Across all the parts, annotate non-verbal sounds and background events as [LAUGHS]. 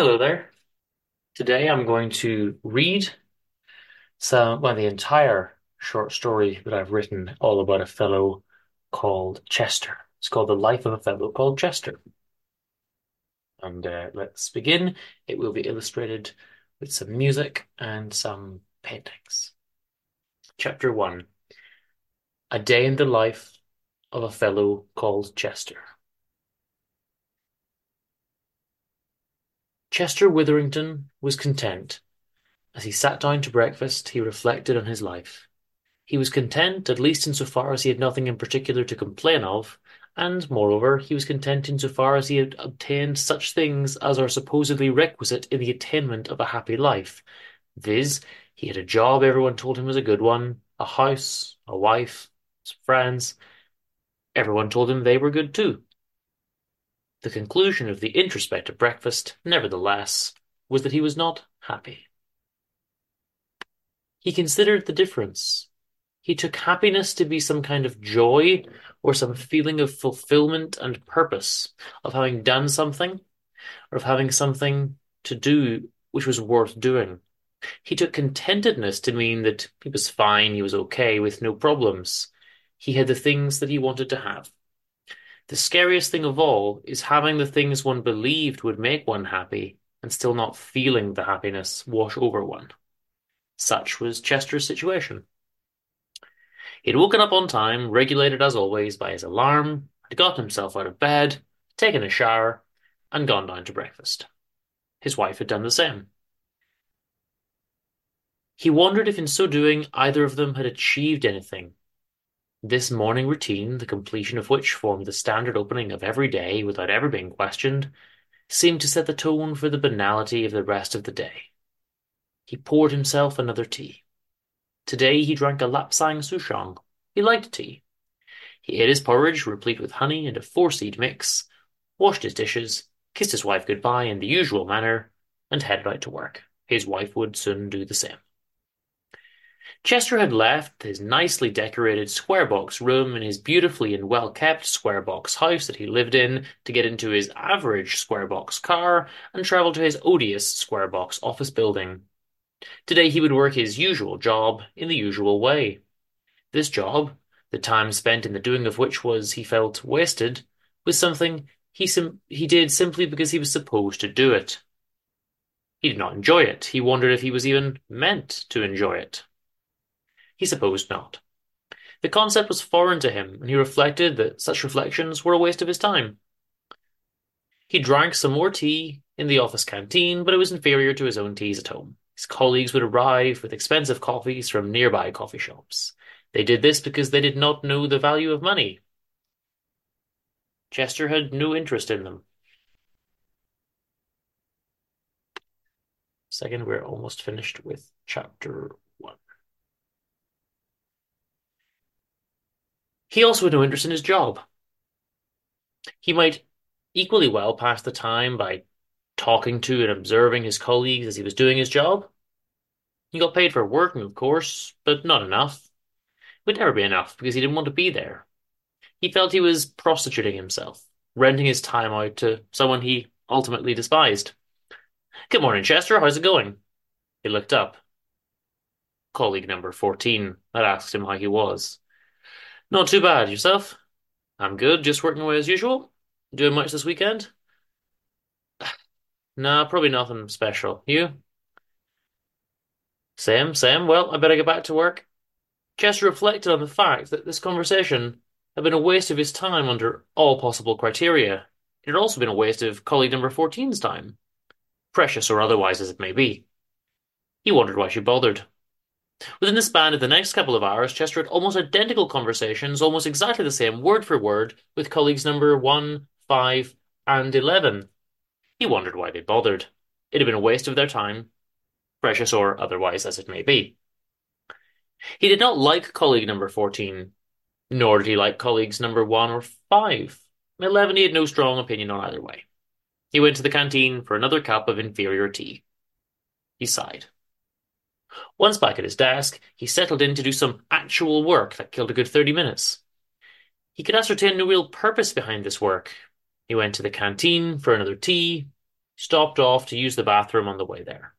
Hello there. Today I'm going to read some, well, the entire short story that I've written all about a fellow called Chester. It's called The Life of a Fellow Called Chester. And uh, let's begin. It will be illustrated with some music and some paintings. Chapter 1 A Day in the Life of a Fellow Called Chester. Chester Witherington was content. As he sat down to breakfast, he reflected on his life. He was content, at least in so far as he had nothing in particular to complain of, and, moreover, he was content in so far as he had obtained such things as are supposedly requisite in the attainment of a happy life, viz., he had a job everyone told him was a good one, a house, a wife, some friends. Everyone told him they were good too. The conclusion of the introspective breakfast, nevertheless, was that he was not happy. He considered the difference. He took happiness to be some kind of joy or some feeling of fulfillment and purpose, of having done something, or of having something to do which was worth doing. He took contentedness to mean that he was fine, he was okay, with no problems. He had the things that he wanted to have. The scariest thing of all is having the things one believed would make one happy and still not feeling the happiness wash over one. Such was Chester's situation. He had woken up on time, regulated as always by his alarm, had gotten himself out of bed, taken a shower, and gone down to breakfast. His wife had done the same. He wondered if in so doing either of them had achieved anything this morning routine, the completion of which formed the standard opening of every day without ever being questioned, seemed to set the tone for the banality of the rest of the day. He poured himself another tea. Today he drank a Lapsang Souchong. He liked tea. He ate his porridge, replete with honey and a four-seed mix, washed his dishes, kissed his wife goodbye in the usual manner, and headed out to work. His wife would soon do the same. Chester had left his nicely decorated square box room in his beautifully and well-kept square box house that he lived in to get into his average square box car and travel to his odious square box office building. Today he would work his usual job in the usual way. This job, the time spent in the doing of which was, he felt, wasted, was something he sim- he did simply because he was supposed to do it. He did not enjoy it. He wondered if he was even meant to enjoy it. He supposed not. The concept was foreign to him, and he reflected that such reflections were a waste of his time. He drank some more tea in the office canteen, but it was inferior to his own teas at home. His colleagues would arrive with expensive coffees from nearby coffee shops. They did this because they did not know the value of money. Chester had no interest in them. Second, we're almost finished with chapter He also had no interest in his job. He might equally well pass the time by talking to and observing his colleagues as he was doing his job. He got paid for working, of course, but not enough. It would never be enough because he didn't want to be there. He felt he was prostituting himself, renting his time out to someone he ultimately despised. Good morning, Chester. How's it going? He looked up. Colleague number 14 had asked him how he was. Not too bad. Yourself? I'm good. Just working away as usual. Doing much this weekend? [SIGHS] Nah, probably nothing special. You? Same, same. Well, I better get back to work. Chester reflected on the fact that this conversation had been a waste of his time under all possible criteria. It had also been a waste of colleague number 14's time, precious or otherwise as it may be. He wondered why she bothered. Within the span of the next couple of hours, Chester had almost identical conversations, almost exactly the same, word for word, with colleagues number 1, 5, and 11. He wondered why they bothered. It had been a waste of their time, precious or otherwise as it may be. He did not like colleague number 14, nor did he like colleagues number 1 or 5. 11 he had no strong opinion on either way. He went to the canteen for another cup of inferior tea. He sighed. Once back at his desk, he settled in to do some actual work that killed a good 30 minutes. He could ascertain no real purpose behind this work. He went to the canteen for another tea, stopped off to use the bathroom on the way there.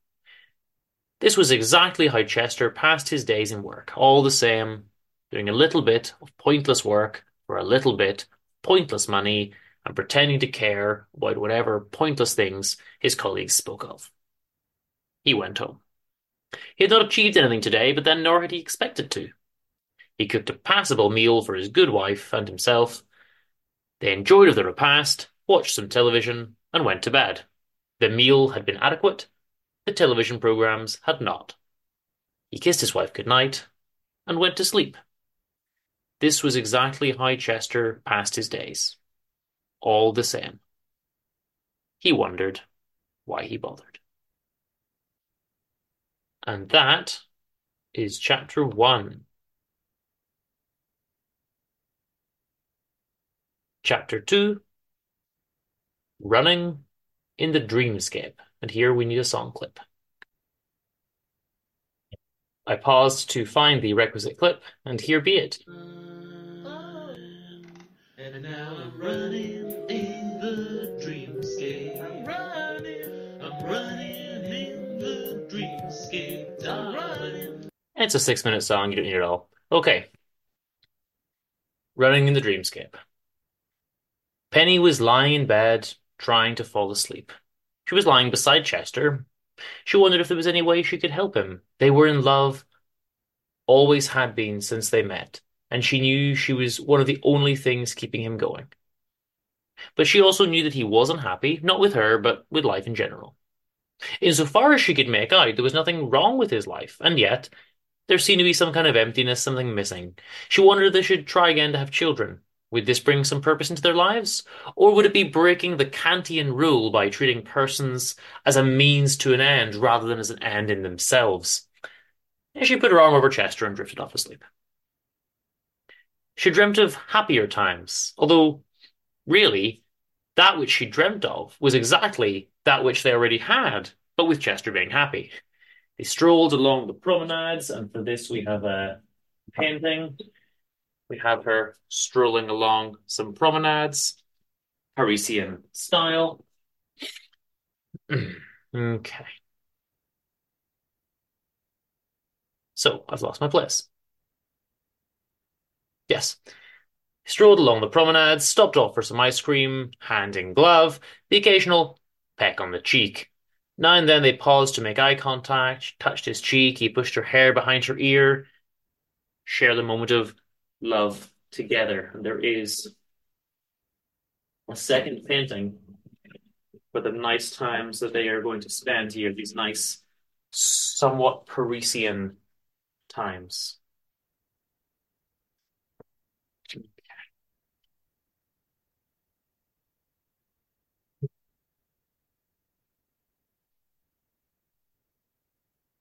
This was exactly how Chester passed his days in work, all the same, doing a little bit of pointless work for a little bit pointless money and pretending to care about whatever pointless things his colleagues spoke of. He went home. He had not achieved anything today, but then nor had he expected to. He cooked a passable meal for his good wife and himself. They enjoyed the repast, watched some television, and went to bed. The meal had been adequate, the television programs had not. He kissed his wife good night and went to sleep. This was exactly how Chester passed his days. All the same. He wondered why he bothered. And that is chapter one. Chapter 2 Running in the Dreamscape. And here we need a song clip. I paused to find the requisite clip, and here be it. And now I'm running in the dreamscape. I'm running, I'm running It's a six minute song, you don't need it all. Okay. Running in the dreamscape. Penny was lying in bed, trying to fall asleep. She was lying beside Chester. She wondered if there was any way she could help him. They were in love, always had been since they met, and she knew she was one of the only things keeping him going. But she also knew that he was unhappy, not with her, but with life in general. Insofar as she could make out, there was nothing wrong with his life, and yet there seemed to be some kind of emptiness, something missing. She wondered if they should try again to have children. Would this bring some purpose into their lives? Or would it be breaking the Kantian rule by treating persons as a means to an end rather than as an end in themselves? And she put her arm over Chester and drifted off to sleep. She dreamt of happier times, although, really, that which she dreamt of was exactly that which they already had, but with Chester being happy. They strolled along the promenades, and for this we have a painting we have her strolling along some promenades, Parisian style. [CLEARS THROAT] okay. So I've lost my place. Yes. Strolled along the promenades, stopped off for some ice cream, hand in glove, the occasional peck on the cheek. Now and then they paused to make eye contact, touched his cheek, he pushed her hair behind her ear, shared the moment of love together. And there is a second painting for the nice times that they are going to spend here, these nice, somewhat Parisian times.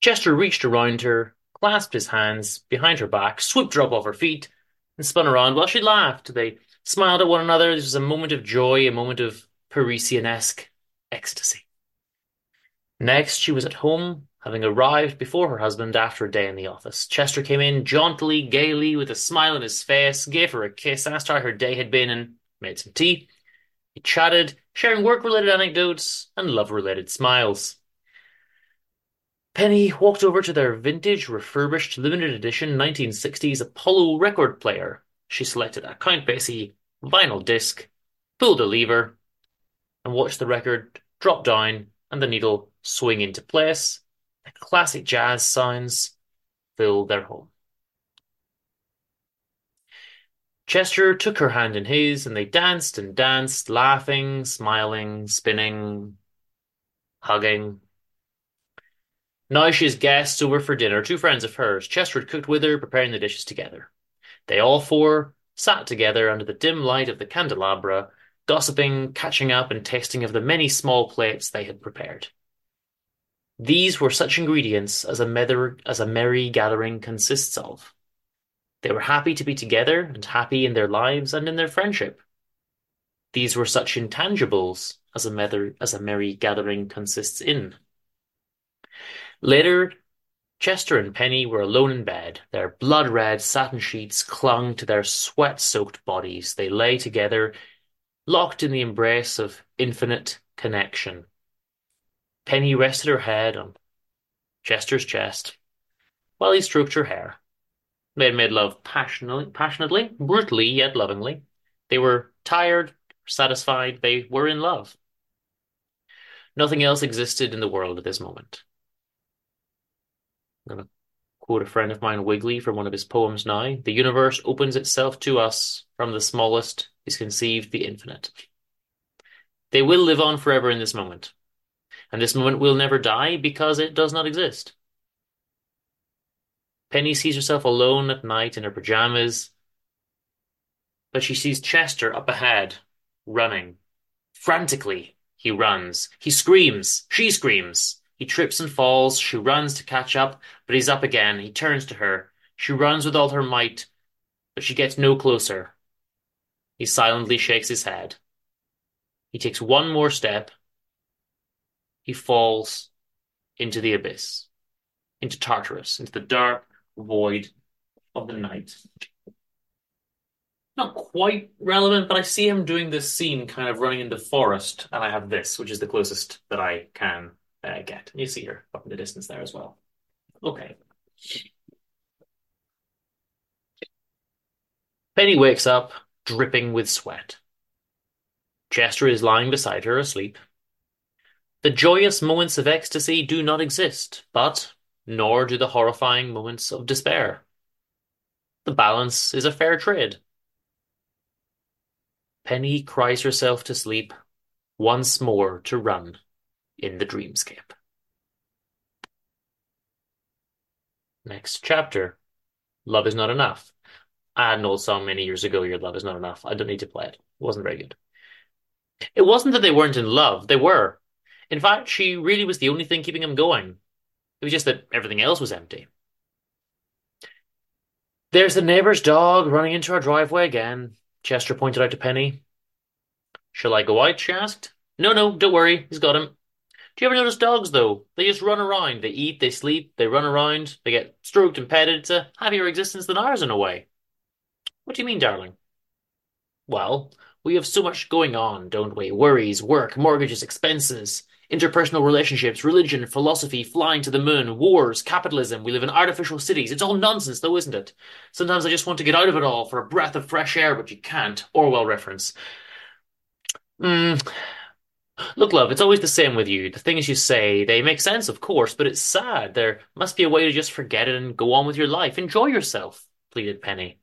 Chester reached around her, clasped his hands behind her back, swooped her up off her feet, and spun around while she laughed. They smiled at one another. This was a moment of joy, a moment of Parisian-esque ecstasy. Next, she was at home, having arrived before her husband after a day in the office. Chester came in jauntily, gaily, with a smile on his face, gave her a kiss, asked how her day had been, and made some tea. He chatted, sharing work-related anecdotes and love-related smiles. Penny walked over to their vintage, refurbished, limited edition 1960s Apollo record player. She selected a Count Basie vinyl disc, pulled a lever, and watched the record drop down and the needle swing into place. The classic jazz sounds filled their home. Chester took her hand in his, and they danced and danced, laughing, smiling, spinning, hugging. Has guests over for dinner, two friends of hers. Chester had cooked with her, preparing the dishes together. They all four sat together under the dim light of the candelabra, gossiping, catching up, and tasting of the many small plates they had prepared. These were such ingredients as a, mether, as a merry gathering consists of. They were happy to be together and happy in their lives and in their friendship. These were such intangibles as a, mether, as a merry gathering consists in. Later, Chester and Penny were alone in bed. Their blood-red satin sheets clung to their sweat-soaked bodies. They lay together, locked in the embrace of infinite connection. Penny rested her head on Chester's chest while he stroked her hair. They had made love passionately, passionately, brutally yet lovingly. They were tired, satisfied, they were in love. Nothing else existed in the world at this moment. I'm going to quote a friend of mine, Wigley, from one of his poems now. The universe opens itself to us. From the smallest is conceived the infinite. They will live on forever in this moment. And this moment will never die because it does not exist. Penny sees herself alone at night in her pajamas, but she sees Chester up ahead, running. Frantically, he runs. He screams. She screams. He trips and falls. She runs to catch up, but he's up again. He turns to her. She runs with all her might, but she gets no closer. He silently shakes his head. He takes one more step. He falls into the abyss, into Tartarus, into the dark void of the night. Not quite relevant, but I see him doing this scene kind of running into forest, and I have this, which is the closest that I can uh, get. And You see her up in the distance there as well. Okay. Penny wakes up, dripping with sweat. Chester is lying beside her, asleep. The joyous moments of ecstasy do not exist, but nor do the horrifying moments of despair. The balance is a fair trade. Penny cries herself to sleep, once more to run in the dreamscape. Next chapter. Love is not enough. I had an old song many years ago, Your Love is Not Enough. I don't need to play it. It wasn't very good. It wasn't that they weren't in love, they were. In fact, she really was the only thing keeping him going. It was just that everything else was empty. There's the neighbor's dog running into our driveway again, Chester pointed out to Penny. Shall I go out? she asked. No, no, don't worry, he's got him. Do you ever notice dogs, though? They just run around. They eat, they sleep, they run around, they get stroked and petted. It's a happier existence than ours in a way. What do you mean, darling? Well, we have so much going on, don't we? Worries, work, mortgages, expenses, interpersonal relationships, religion, philosophy, flying to the moon, wars, capitalism. We live in artificial cities. It's all nonsense, though, isn't it? Sometimes I just want to get out of it all for a breath of fresh air, but you can't. Orwell reference. Mm. Look, love, it's always the same with you. The things you say, they make sense, of course, but it's sad. There must be a way to just forget it and go on with your life. Enjoy yourself, pleaded Penny.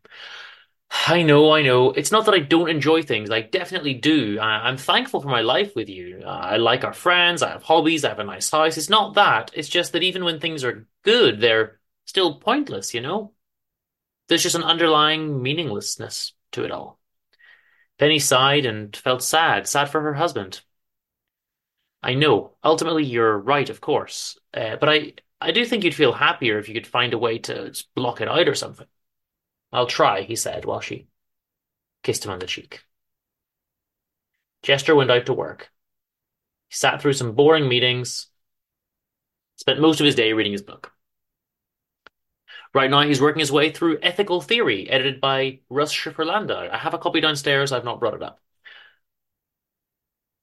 I know, I know. It's not that I don't enjoy things. I definitely do. I, am thankful for my life with you. I like our friends. I have hobbies. I have a nice house. It's not that. It's just that even when things are good, they're still pointless, you know? There's just an underlying meaninglessness to it all. Penny sighed and felt sad, sad for her husband. I know. Ultimately, you're right, of course. Uh, but I, I do think you'd feel happier if you could find a way to block it out or something. I'll try, he said while she kissed him on the cheek. Chester went out to work. He sat through some boring meetings, spent most of his day reading his book. Right now, he's working his way through Ethical Theory, edited by Russ Shafer-Landau. I have a copy downstairs, I've not brought it up.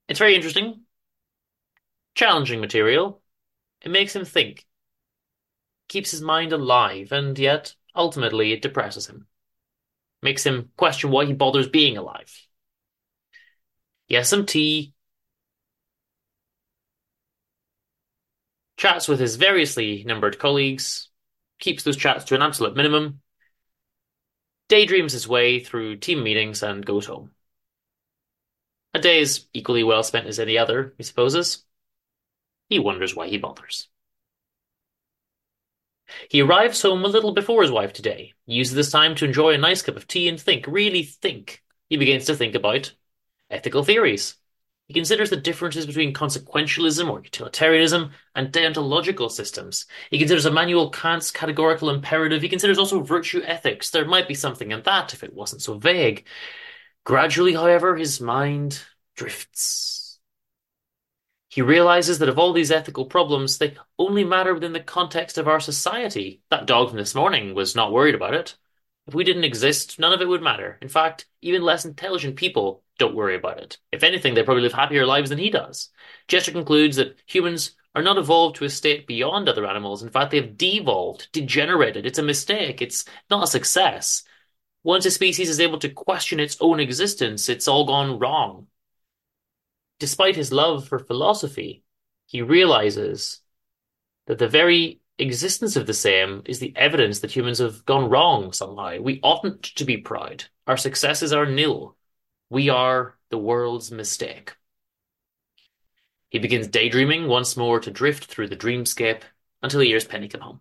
It's very interesting, challenging material. It makes him think, keeps his mind alive, and yet Ultimately, it depresses him, makes him question why he bothers being alive. He has some tea, chats with his variously numbered colleagues, keeps those chats to an absolute minimum, daydreams his way through team meetings, and goes home. A day is equally well spent as any other, he supposes. He wonders why he bothers. He arrives home a little before his wife today, he uses this time to enjoy a nice cup of tea and think, really think. He begins to think about ethical theories. He considers the differences between consequentialism or utilitarianism and deontological systems. He considers Immanuel Kant's categorical imperative. He considers also virtue ethics. There might be something in that if it wasn't so vague. Gradually, however, his mind drifts. He realizes that of all these ethical problems, they only matter within the context of our society. That dog from this morning was not worried about it. If we didn't exist, none of it would matter. In fact, even less intelligent people don't worry about it. If anything, they probably live happier lives than he does. Chester concludes that humans are not evolved to a state beyond other animals. In fact, they've devolved, degenerated. It's a mistake. It's not a success. Once a species is able to question its own existence, it's all gone wrong. Despite his love for philosophy, he realizes that the very existence of the same is the evidence that humans have gone wrong somehow. We oughtn't to be proud. Our successes are nil. We are the world's mistake. He begins daydreaming once more to drift through the dreamscape until he hears Penny come home.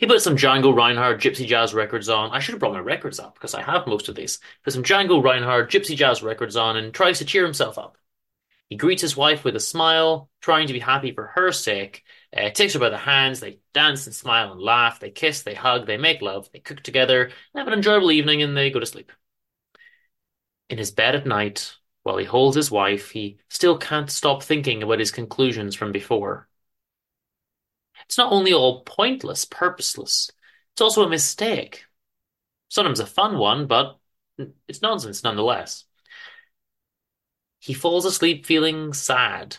He puts some Django Reinhardt Gypsy Jazz records on. I should have brought my records up because I have most of these. Put some Django Reinhardt Gypsy Jazz records on and tries to cheer himself up. He greets his wife with a smile, trying to be happy for her sake. Uh, takes her by the hands. They dance and smile and laugh. They kiss, they hug, they make love, they cook together, they have an enjoyable evening, and they go to sleep. In his bed at night, while he holds his wife, he still can't stop thinking about his conclusions from before. It's not only all pointless, purposeless, it's also a mistake. Sometimes a fun one, but it's nonsense nonetheless. He falls asleep feeling sad.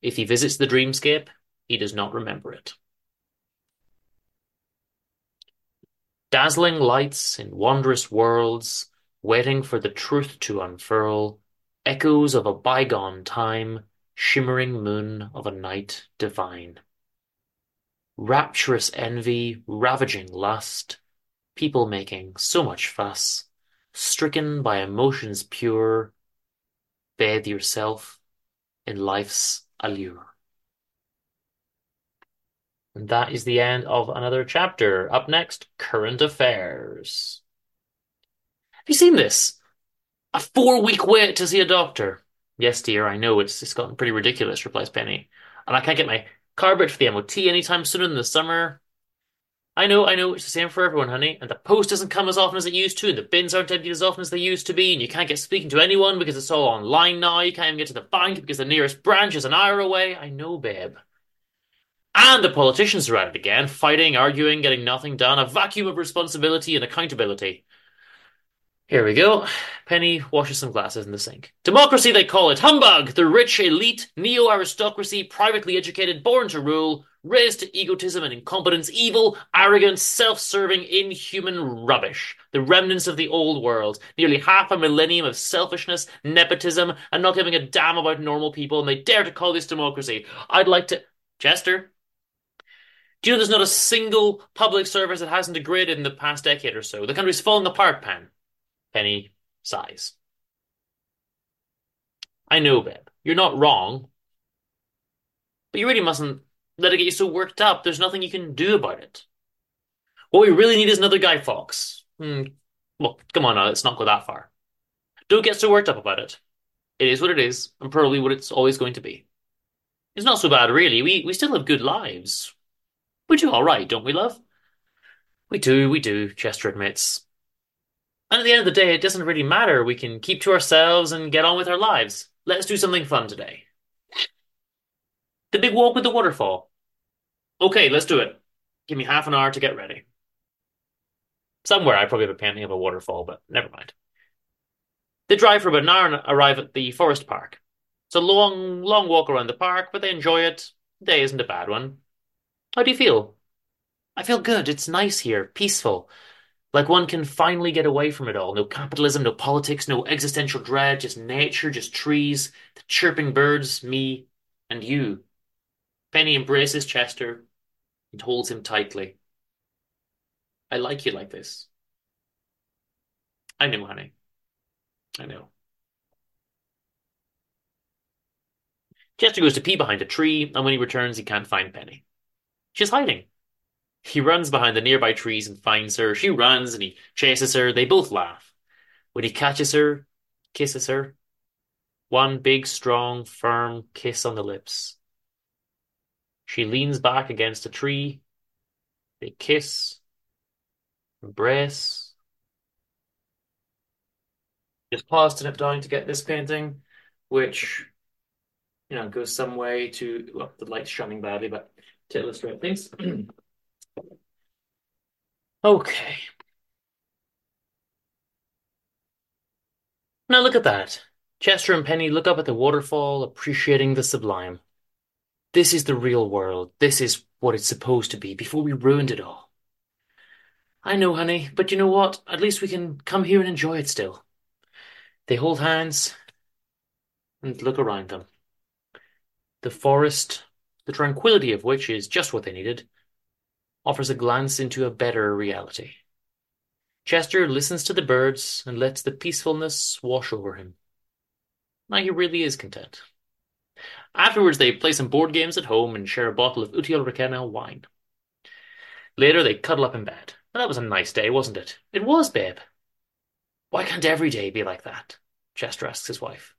If he visits the dreamscape, he does not remember it. Dazzling lights in wondrous worlds, waiting for the truth to unfurl, echoes of a bygone time, shimmering moon of a night divine. Rapturous envy, ravaging lust, people making so much fuss, stricken by emotions pure, bathe yourself in life's allure. And that is the end of another chapter. Up next, current affairs. Have you seen this? A four week wait to see a doctor. Yes, dear, I know it's, it's gotten pretty ridiculous, replies Penny. And I can't get my Carpet for the MOT anytime sooner than the summer. I know, I know, it's the same for everyone, honey. And the post doesn't come as often as it used to, and the bins aren't emptied as often as they used to be, and you can't get speaking to anyone because it's all online now. You can't even get to the bank because the nearest branch is an hour away. I know, babe. And the politicians are at it again, fighting, arguing, getting nothing done, a vacuum of responsibility and accountability. Here we go. Penny washes some glasses in the sink. Democracy, they call it. Humbug! The rich elite, neo aristocracy, privately educated, born to rule, raised to egotism and incompetence, evil, arrogant, self serving, inhuman rubbish. The remnants of the old world. Nearly half a millennium of selfishness, nepotism, and not giving a damn about normal people, and they dare to call this democracy. I'd like to. Chester? Do you know there's not a single public service that hasn't degraded in the past decade or so? The country's falling apart, Pen. Penny sighs. I know, babe. You're not wrong. But you really mustn't let it get you so worked up. There's nothing you can do about it. What we really need is another Guy Fawkes. Hmm. Well, come on now, let's not go that far. Don't get so worked up about it. It is what it is, and probably what it's always going to be. It's not so bad, really. We we still have good lives. We do all right, don't we, love? We do, we do, Chester admits. And at the end of the day, it doesn't really matter. We can keep to ourselves and get on with our lives. Let's do something fun today. The big walk with the waterfall. Okay, let's do it. Give me half an hour to get ready. Somewhere I probably have a painting of a waterfall, but never mind. They drive for about an hour and arrive at the forest park. It's a long, long walk around the park, but they enjoy it. The day isn't a bad one. How do you feel? I feel good. It's nice here, peaceful. Like one can finally get away from it all. No capitalism, no politics, no existential dread, just nature, just trees, the chirping birds, me, and you. Penny embraces Chester and holds him tightly. I like you like this. I know, honey. I know. Chester goes to pee behind a tree, and when he returns, he can't find Penny. She's hiding. He runs behind the nearby trees and finds her. She runs and he chases her. They both laugh. When he catches her, kisses her. One big, strong, firm kiss on the lips. She leans back against a tree. They kiss, embrace. Just pause to nip down to get this painting, which, you know, goes some way to, well, the light's shining badly, but to illustrate things. [CLEARS THROAT] Okay. Now look at that. Chester and Penny look up at the waterfall, appreciating the sublime. This is the real world. This is what it's supposed to be before we ruined it all. I know, honey, but you know what? At least we can come here and enjoy it still. They hold hands and look around them. The forest, the tranquility of which is just what they needed, offers a glance into a better reality. Chester listens to the birds and lets the peacefulness wash over him. Now he really is content. Afterwards, they play some board games at home and share a bottle of Utiel Requena wine. Later, they cuddle up in bed. And that was a nice day, wasn't it? It was, babe. Why can't every day be like that? Chester asks his wife.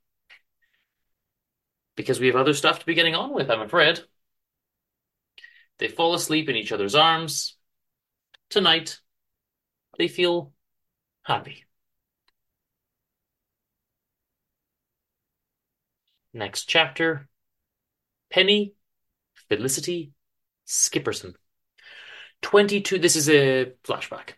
Because we have other stuff to be getting on with, I'm afraid. They fall asleep in each other's arms. Tonight, they feel happy. Next chapter Penny Felicity Skipperson. 22, this is a flashback.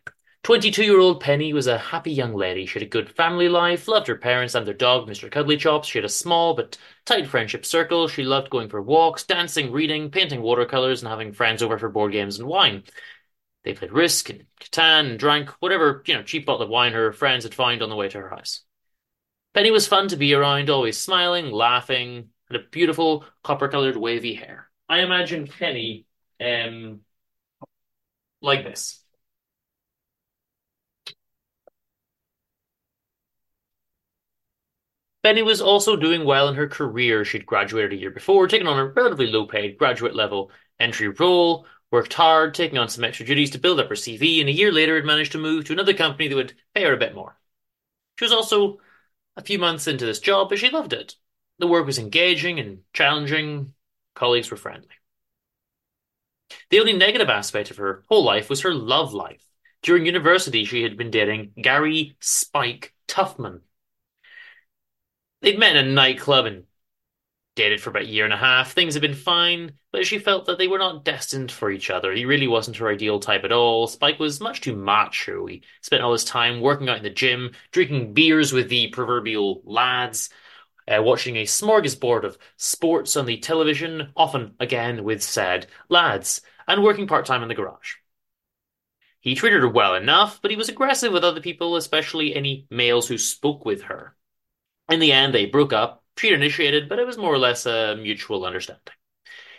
22 year old Penny was a happy young lady. She had a good family life, loved her parents and their dog, Mr. Cuddly Chops. She had a small but tight friendship circle. She loved going for walks, dancing, reading, painting watercolors, and having friends over for board games and wine. They played Risk and Catan and drank whatever, you know, cheap bottle of wine her friends had found on the way to her house. Penny was fun to be around, always smiling, laughing, had a beautiful copper-colored wavy hair. I imagine Penny um like this. Penny was also doing well in her career. She'd graduated a year before, taken on a relatively low-paid graduate level entry role worked hard, taking on some extra duties to build up her CV, and a year later had managed to move to another company that would pay her a bit more. She was also a few months into this job, but she loved it. The work was engaging and challenging, colleagues were friendly. The only negative aspect of her whole life was her love life. During university, she had been dating Gary Spike Tuffman. They'd met in a nightclub and dated for about a year and a half. Things had been fine, but she felt that they were not destined for each other. He really wasn't her ideal type at all. Spike was much too macho. He spent all his time working out in the gym, drinking beers with the proverbial lads, uh, watching a smorgasbord of sports on the television, often again with said lads, and working part time in the garage. He treated her well enough, but he was aggressive with other people, especially any males who spoke with her. In the end, they broke up, She'd initiated, but it was more or less a mutual understanding.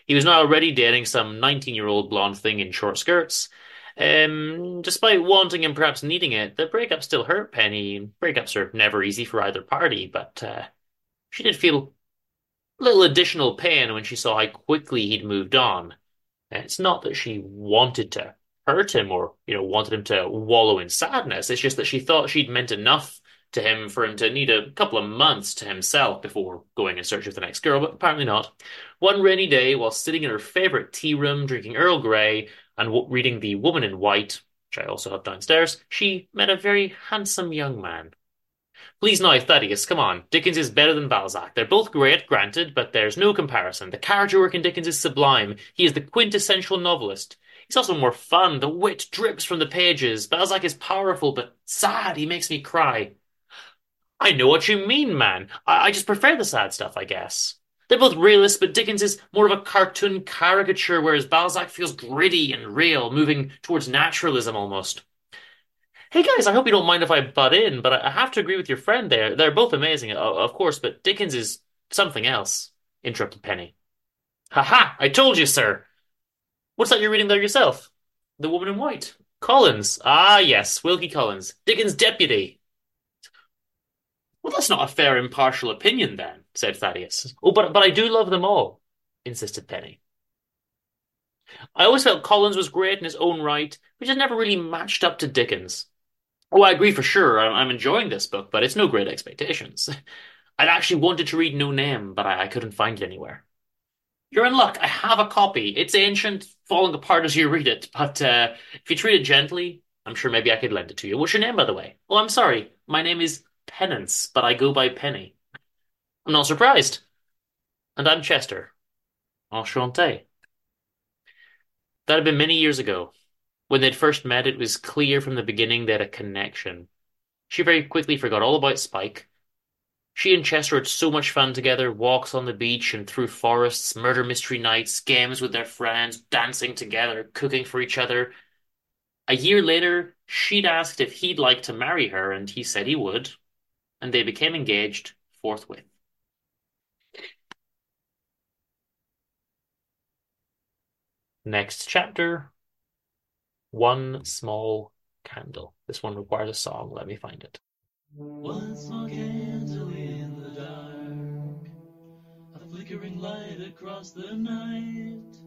He was now already dating some 19 year old blonde thing in short skirts. Um, despite wanting and perhaps needing it, the breakup still hurt Penny. Breakups are never easy for either party, but uh, she did feel a little additional pain when she saw how quickly he'd moved on. And it's not that she wanted to hurt him or, you know, wanted him to wallow in sadness. It's just that she thought she'd meant enough to him for him to need a couple of months to himself before going in search of the next girl, but apparently not. One rainy day, while sitting in her favorite tea room drinking Earl Grey and w- reading The Woman in White, which I also have downstairs, she met a very handsome young man. Please now, Thaddeus, come on. Dickens is better than Balzac. They're both great, granted, but there's no comparison. The character work in Dickens is sublime. He is the quintessential novelist. He's also more fun. The wit drips from the pages. Balzac is powerful, but sad. He makes me cry. I know what you mean, man. I, I just prefer the sad stuff, I guess. They're both realists, but Dickens is more of a cartoon caricature, whereas Balzac feels gritty and real, moving towards naturalism almost. Hey guys, I hope you don't mind if I butt in, but I have to agree with your friend there. They're both amazing, of course, but Dickens is something else, interrupted Penny. Ha ha! I told you, sir! What's that you're reading there yourself? The Woman in White. Collins. Ah, yes, Wilkie Collins. Dickens' deputy. Well, that's not a fair impartial opinion, then, said Thaddeus. Oh, but, but I do love them all, insisted Penny. I always felt Collins was great in his own right, but just never really matched up to Dickens. Oh, I agree for sure. I'm enjoying this book, but it's no great expectations. [LAUGHS] I'd actually wanted to read No Name, but I, I couldn't find it anywhere. You're in luck. I have a copy. It's ancient, falling apart as you read it, but uh, if you treat it gently, I'm sure maybe I could lend it to you. What's your name, by the way? Oh, I'm sorry. My name is Penance, but I go by Penny. I'm not surprised. And I'm Chester. Enchanté. That had been many years ago. When they'd first met, it was clear from the beginning they had a connection. She very quickly forgot all about Spike. She and Chester had so much fun together, walks on the beach and through forests, murder mystery nights, games with their friends, dancing together, cooking for each other. A year later, she'd asked if he'd like to marry her, and he said he would, and they became engaged forthwith. Next chapter One Small Candle. This one requires a song. Let me find it. One small candle in the dark, a flickering light across the night,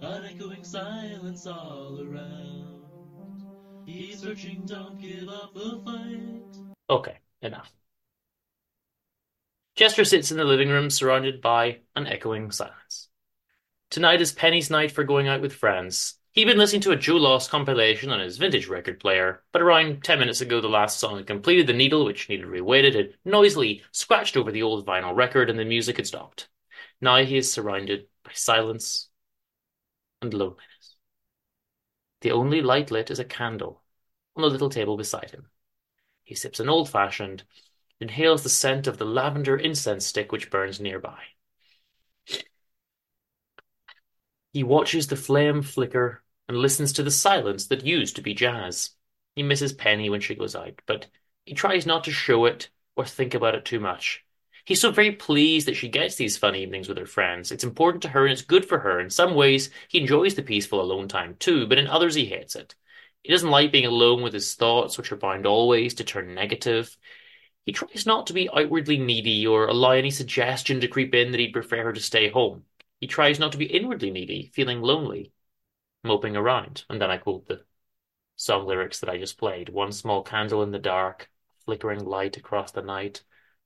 an echoing silence all around. He's searching, don't give up the fight. Okay, enough. Chester sits in the living room surrounded by an echoing silence. Tonight is Penny's night for going out with friends. He'd been listening to a Joe Loss compilation on his vintage record player, but around ten minutes ago the last song had completed the needle, which needed reweighted, had noisily scratched over the old vinyl record, and the music had stopped. Now he is surrounded by silence and loneliness. The only light lit is a candle on the little table beside him. He sips an old fashioned, inhales the scent of the lavender incense stick which burns nearby. He watches the flame flicker and listens to the silence that used to be jazz. He misses Penny when she goes out, but he tries not to show it or think about it too much. He's so very pleased that she gets these fun evenings with her friends. It's important to her and it's good for her. In some ways, he enjoys the peaceful alone time too, but in others, he hates it. He doesn't like being alone with his thoughts, which are bound always to turn negative. He tries not to be outwardly needy or allow any suggestion to creep in that he'd prefer her to stay home. He tries not to be inwardly needy, feeling lonely, moping around. And then I quote the song lyrics that I just played. One small candle in the dark, flickering light across the night,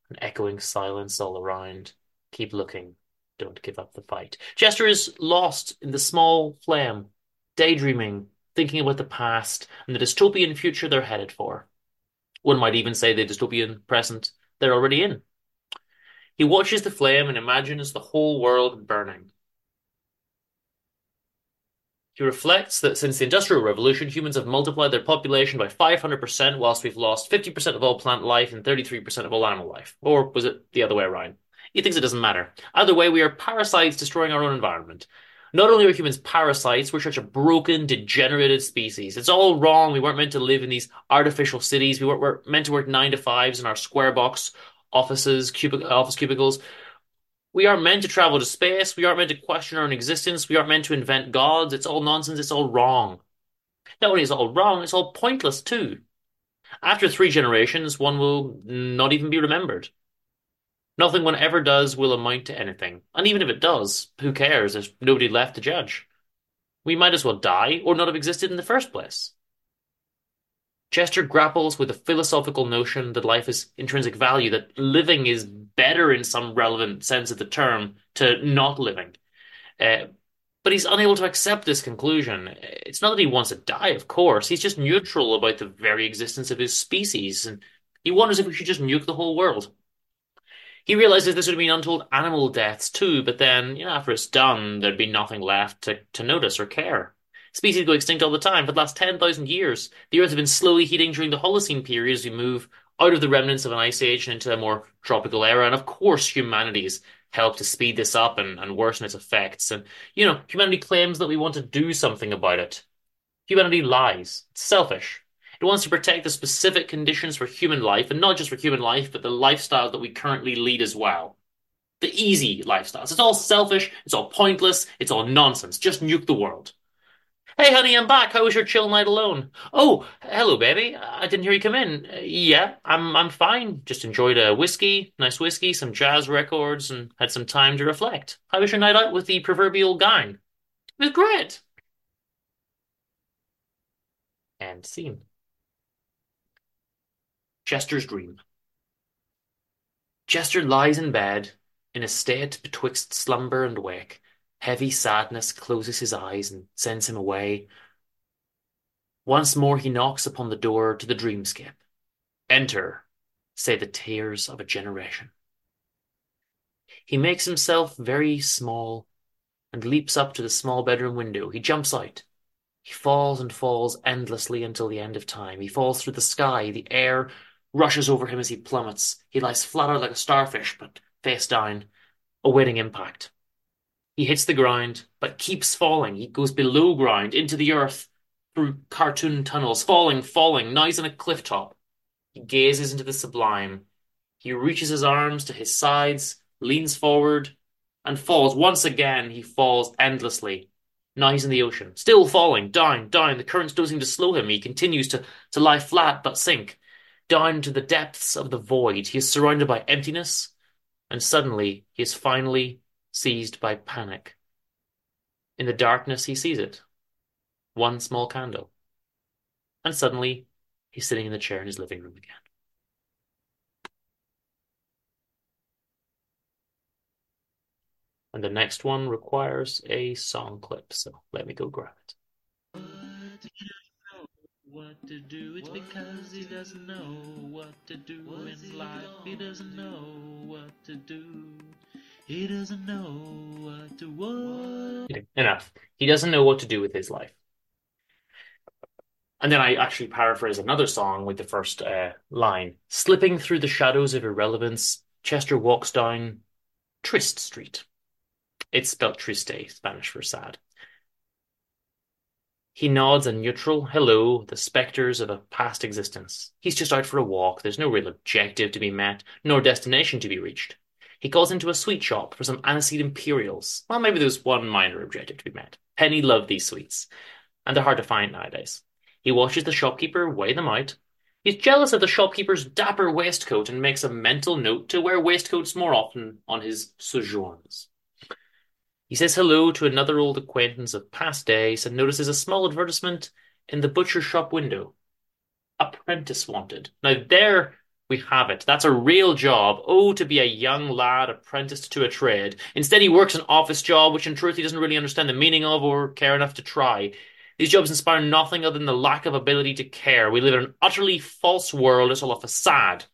an echoing silence all around. Keep looking, don't give up the fight. Chester is lost in the small flame, daydreaming, thinking about the past and the dystopian future they're headed for. One might even say the dystopian present they're already in. He watches the flame and imagines the whole world burning. He reflects that since the Industrial Revolution, humans have multiplied their population by 500%, whilst we've lost 50% of all plant life and 33% of all animal life. Or was it the other way around? He thinks it doesn't matter. Either way, we are parasites destroying our own environment. Not only are humans parasites, we're such a broken, degenerated species. It's all wrong. We weren't meant to live in these artificial cities. We weren't, we're meant to work nine to fives in our square box offices, cubic- office cubicles. We aren't meant to travel to space. We aren't meant to question our own existence. We aren't meant to invent gods. It's all nonsense. It's all wrong. Not only is it all wrong, it's all pointless too. After three generations, one will not even be remembered. Nothing one ever does will amount to anything. And even if it does, who cares? There's nobody left to judge. We might as well die or not have existed in the first place. Chester grapples with the philosophical notion that life is intrinsic value, that living is better in some relevant sense of the term to not living. Uh, but he's unable to accept this conclusion. It's not that he wants to die, of course. He's just neutral about the very existence of his species, and he wonders if we should just nuke the whole world. He realizes this would mean untold animal deaths too, but then, you know, after it's done, there'd be nothing left to, to notice or care. Species go extinct all the time. For the last 10,000 years, the Earth has been slowly heating during the Holocene period as we move out of the remnants of an ice age and into a more tropical era. And of course, humanity's helped to speed this up and, and worsen its effects. And, you know, humanity claims that we want to do something about it. Humanity lies. It's selfish. It wants to protect the specific conditions for human life, and not just for human life, but the lifestyle that we currently lead as well. The easy lifestyles. It's all selfish, it's all pointless, it's all nonsense. Just nuke the world. Hey, honey, I'm back. How was your chill night alone? Oh, hello, baby. I didn't hear you come in. Uh, yeah, I'm I'm fine. Just enjoyed a whiskey, nice whiskey, some jazz records, and had some time to reflect. How was your night out with the proverbial gang? It was great. And scene. Chester's dream. Chester lies in bed, in a state betwixt slumber and wake. Heavy sadness closes his eyes and sends him away. Once more he knocks upon the door to the dreamscape. Enter, say the tears of a generation. He makes himself very small and leaps up to the small bedroom window. He jumps out. He falls and falls endlessly until the end of time. He falls through the sky, the air, rushes over him as he plummets. He lies flat out like a starfish, but face down, awaiting impact. He hits the ground, but keeps falling. He goes below ground, into the earth, through cartoon tunnels, falling, falling, now he's on a cliff top. He gazes into the sublime. He reaches his arms to his sides, leans forward, and falls. Once again, he falls endlessly. Now he's in the ocean, still falling, down, down. The currents seem to slow him. He continues to, to lie flat but sink. Down to the depths of the void. He is surrounded by emptiness, and suddenly he is finally seized by panic. In the darkness, he sees it. One small candle. And suddenly, he's sitting in the chair in his living room again. And the next one requires a song clip, so let me go grab it. What to do, it's because he doesn't know what to do in life. He doesn't know what to do. He doesn't know what to want. Enough. He doesn't know what to do with his life. And then I actually paraphrase another song with the first uh, line. Slipping through the shadows of irrelevance, Chester walks down Trist Street. It's spelled triste, Spanish for sad. He nods a neutral hello, the spectres of a past existence. He's just out for a walk. There's no real objective to be met, nor destination to be reached. He calls into a sweet shop for some aniseed imperials. Well, maybe there's one minor objective to be met. Penny loved these sweets, and they're hard to find nowadays. He watches the shopkeeper weigh them out. He's jealous of the shopkeeper's dapper waistcoat and makes a mental note to wear waistcoats more often on his sojourns. He says hello to another old acquaintance of past days and notices a small advertisement in the butcher shop window. Apprentice wanted. Now, there we have it. That's a real job. Oh, to be a young lad apprenticed to a trade. Instead, he works an office job, which in truth he doesn't really understand the meaning of or care enough to try. These jobs inspire nothing other than the lack of ability to care. We live in an utterly false world. It's all a facade.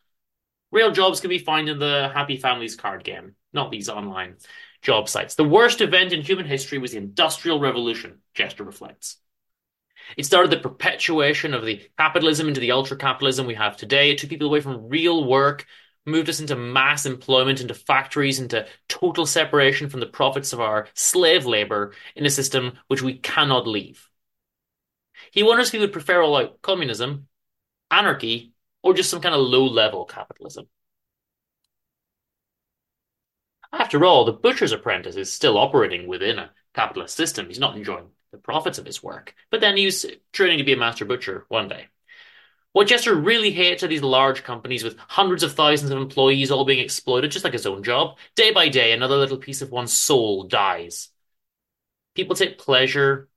Real jobs can be found in the Happy Families card game, not these online job sites. The worst event in human history was the Industrial Revolution, Chester reflects. It started the perpetuation of the capitalism into the ultra capitalism we have today. It took people away from real work, moved us into mass employment, into factories, into total separation from the profits of our slave labor in a system which we cannot leave. He wonders if he would prefer all out communism, anarchy, or just some kind of low level capitalism. After all, the butcher's apprentice is still operating within a capitalist system. He's not enjoying the profits of his work. But then he's training to be a master butcher one day. What Chester really hates are these large companies with hundreds of thousands of employees all being exploited just like his own job. Day by day, another little piece of one's soul dies. People take pleasure,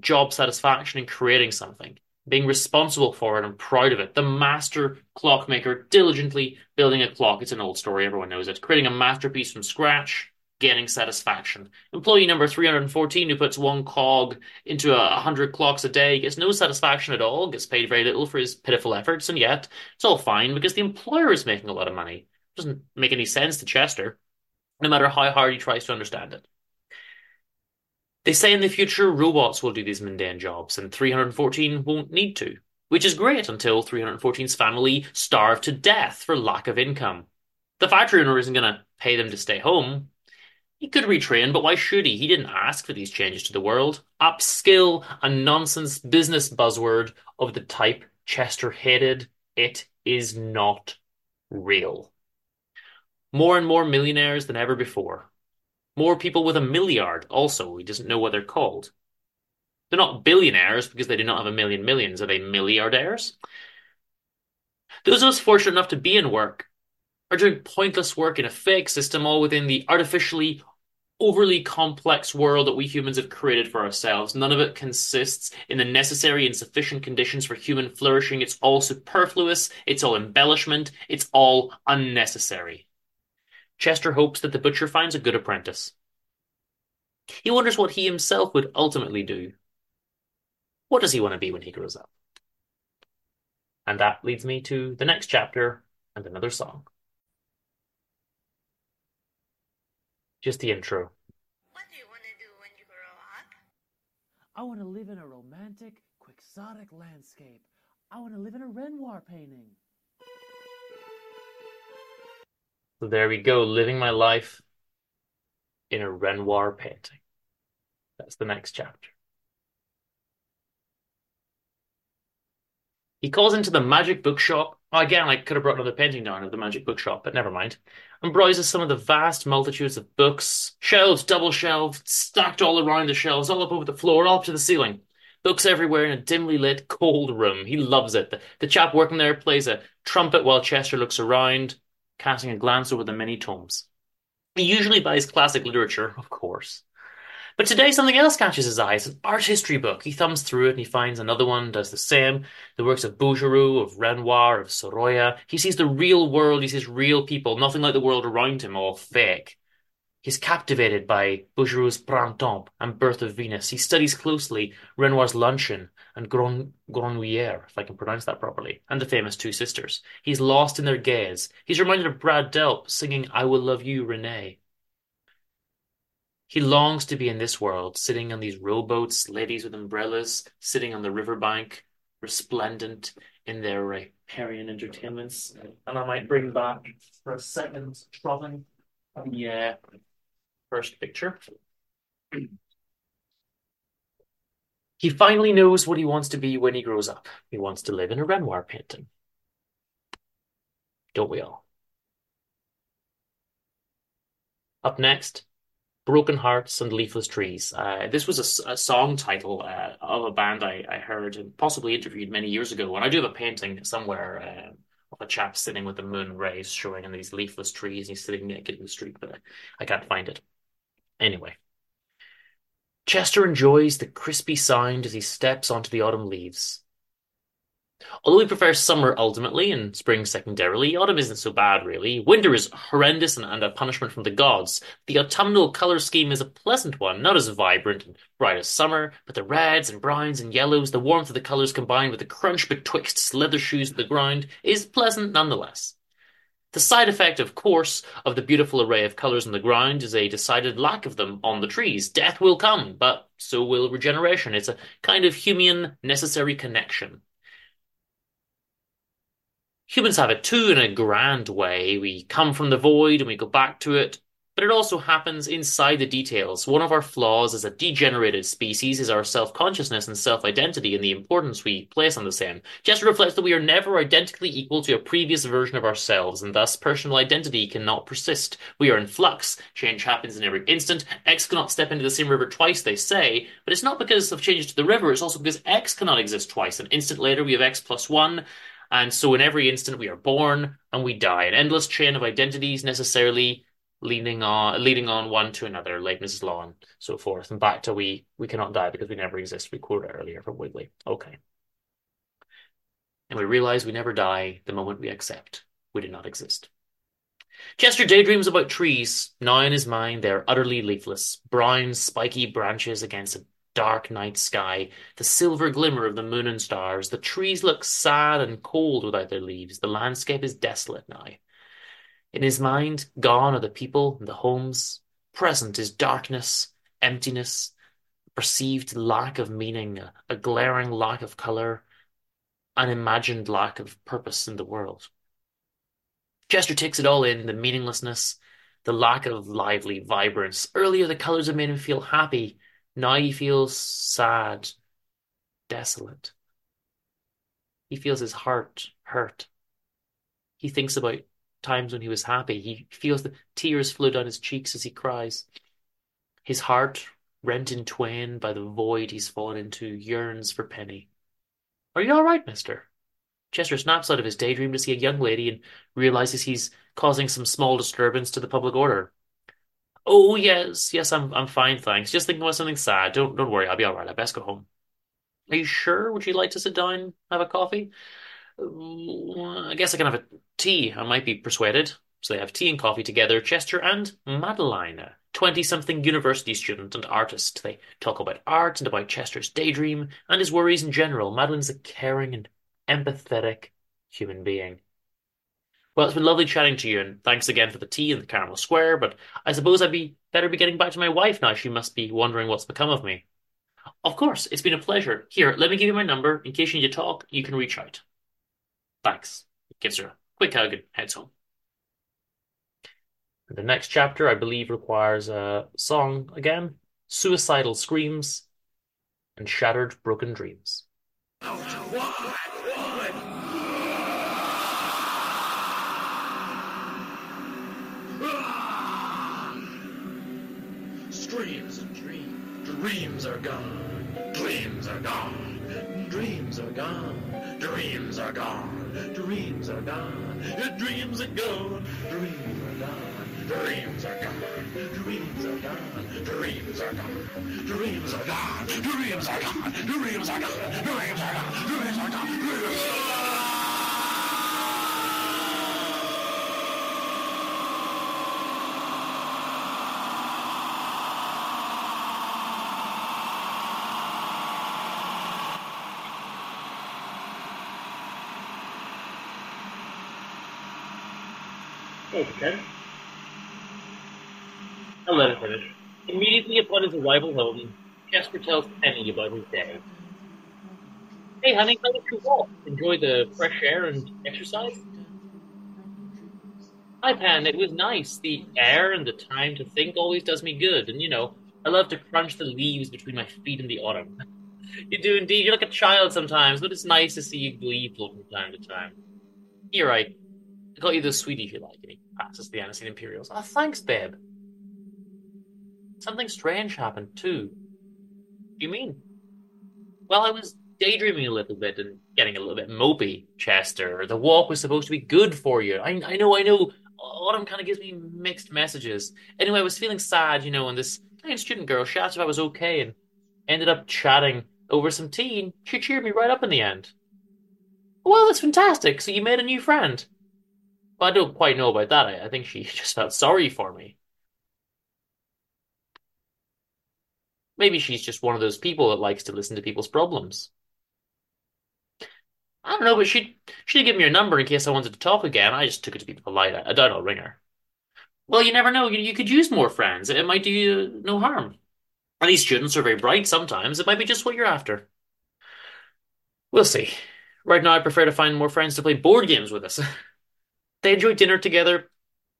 job satisfaction in creating something being responsible for it and proud of it. The master clockmaker diligently building a clock. It's an old story, everyone knows it. Creating a masterpiece from scratch, gaining satisfaction. Employee number 314 who puts one cog into a hundred clocks a day gets no satisfaction at all, gets paid very little for his pitiful efforts, and yet it's all fine because the employer is making a lot of money. It doesn't make any sense to Chester, no matter how hard he tries to understand it. They say in the future robots will do these mundane jobs and 314 won't need to, which is great until 314's family starve to death for lack of income. The factory owner isn't going to pay them to stay home. He could retrain, but why should he? He didn't ask for these changes to the world. Upskill, a nonsense business buzzword of the type Chester hated. It is not real. More and more millionaires than ever before. More people with a milliard also, he doesn't know what they're called. They're not billionaires because they do not have a million millions. Are they milliardaires? Those of us fortunate enough to be in work are doing pointless work in a fake system, all within the artificially overly complex world that we humans have created for ourselves. None of it consists in the necessary and sufficient conditions for human flourishing. It's all superfluous, it's all embellishment, it's all unnecessary. Chester hopes that the butcher finds a good apprentice. He wonders what he himself would ultimately do. What does he want to be when he grows up? And that leads me to the next chapter and another song. Just the intro. What do you want to do when you grow up? I want to live in a romantic, quixotic landscape. I want to live in a Renoir painting. So there we go, living my life in a Renoir painting. That's the next chapter. He calls into the magic bookshop. Again, I could have brought another painting down of the magic bookshop, but never mind. And browses some of the vast multitudes of books, shelves, double shelved, stacked all around the shelves, all up over the floor, all up to the ceiling. Books everywhere in a dimly lit, cold room. He loves it. The, the chap working there plays a trumpet while Chester looks around, casting a glance over the many tomes. He usually buys classic literature, of course. But today something else catches his eye. It's an art history book. He thumbs through it and he finds another one, does the same. The works of Bouguereau, of Renoir, of Sorolla. He sees the real world, he sees real people, nothing like the world around him, all fake. He's captivated by Bouguereau's Printemps and Birth of Venus. He studies closely Renoir's Luncheon and Grand Grenouillère, if I can pronounce that properly, and the famous Two Sisters. He's lost in their gaze. He's reminded of Brad Delp singing I Will Love You, Renee. He longs to be in this world, sitting on these rowboats, ladies with umbrellas, sitting on the riverbank, resplendent in their riparian entertainments. And I might bring back for a second, Trovin, the uh, first picture. He finally knows what he wants to be when he grows up. He wants to live in a Renoir painting. Don't we all? Up next, Broken Hearts and Leafless Trees. Uh, this was a, a song title uh, of a band I, I, heard and possibly interviewed many years ago. And I do have a painting somewhere uh, of a chap sitting with the moon rays showing in these leafless trees. He's sitting naked in the street, but I, I can't find it. Anyway, Chester enjoys the crispy sound as he steps onto the autumn leaves. Although he prefers summer ultimately and spring secondarily, autumn isn't so bad really. Winter is horrendous and, and, a punishment from the gods. The autumnal colour scheme is a pleasant one, not as vibrant and bright as summer, but the reds and browns and yellows, the warmth of the colours combined with the crunch betwixt leather shoes of the ground, is pleasant nonetheless. The side effect, of course, of the beautiful array of colours on the ground is a decided lack of them on the trees. Death will come, but so will regeneration. It's a kind of human necessary connection. Humans have it too in a grand way. We come from the void and we go back to it, but it also happens inside the details. One of our flaws as a degenerated species is our self-consciousness and self-identity and the importance we place on the same. Just reflects that we are never identically equal to a previous version of ourselves, and thus personal identity cannot persist. We are in flux. Change happens in every instant. X cannot step into the same river twice, they say, but it's not because of changes to the river, it's also because X cannot exist twice. An instant later, we have X plus one, and so in every instant we are born and we die, an endless chain of identities necessarily leading on leading on one to another, like Mrs. Law and so forth, and back to we we cannot die because we never exist. We quoted earlier from Wiggly. Okay. And we realize we never die the moment we accept we did not exist. Chester daydreams about trees. Now in his mind they are utterly leafless, brown, spiky branches against a dark night sky, the silver glimmer of the moon and stars. The trees look sad and cold without their leaves. The landscape is desolate now. In his mind, gone are the people and the homes. Present is darkness, emptiness, perceived lack of meaning, a, glaring lack of color, an imagined lack of purpose in the world. Chester takes it all in the meaninglessness, the lack of lively vibrance. Earlier, the colors had made him feel happy. Now he feels sad, desolate. He feels his heart hurt. He thinks about times when he was happy. He feels the tears flow down his cheeks as he cries. His heart, rent in twain by the void he's fallen into, yearns for Penny. Are you all right, mister? Chester snaps out of his daydream to see a young lady and realizes he's causing some small disturbance to the public order. Oh yes, yes, I'm I'm fine, thanks. Just thinking about something sad. Don't don't worry, I'll be all right. I best go home. Are you sure? Would you like to sit down, have a coffee? I guess I can have a tea. I might be persuaded. So they have tea and coffee together. Chester and Madeline, a twenty-something university student and artist. They talk about art and about Chester's daydream and his worries in general. Madeline's a caring and empathetic human being. Well, it's been lovely chatting to you, and thanks again for the tea and the caramel square, but I suppose I'd be better be getting back to my wife now. She must be wondering what's become of me. Of course, it's been a pleasure. Here, let me give you my number. In case you need to talk, you can reach out. Thanks. Gives her a quick hug and heads home. The next chapter, I believe, requires a song again, suicidal screams, and shattered broken dreams. Screams and dreams, dreams are gone, dreams are gone, dreams are gone, dreams are gone, dreams are gone, dreams are gone, dreams are gone, dreams are gone, dreams are gone, dreams are gone, dreams are gone, dreams are gone, dreams are gone, dreams are gone, dreams are gone, dreams are gone. I'll let it finish. Immediately upon his arrival home, Chester tells Penny about his day. Hey, honey, how was your walk? Enjoy the fresh air and exercise? Hi, Pan. It was nice. The air and the time to think always does me good. And, you know, I love to crunch the leaves between my feet in the autumn. [LAUGHS] you do indeed. You're like a child sometimes, but it's nice to see you gleeful from time to time. You're right. I got you those if you like. And passes the Aniseed Imperials. Oh, thanks, babe. Something strange happened, too. You mean? Well, I was daydreaming a little bit and getting a little bit mopey, Chester. The walk was supposed to be good for you. I, I know, I know. Autumn kind of gives me mixed messages. Anyway, I was feeling sad, you know, and this kind student girl, she asked if I was okay and ended up chatting over some tea, and she cheered me right up in the end. Well, that's fantastic. So you made a new friend. I don't quite know about that. I, I think she [LAUGHS] just felt sorry for me. Maybe she's just one of those people that likes to listen to people's problems. I don't know, but she she give me her number in case I wanted to talk again. I just took it to be polite. I, I doubt I'll ring her. Well, you never know. You, you could use more friends. It might do you no harm. And these students are very bright sometimes. It might be just what you're after. We'll see. Right now, I prefer to find more friends to play board games with us. [LAUGHS] they enjoy dinner together,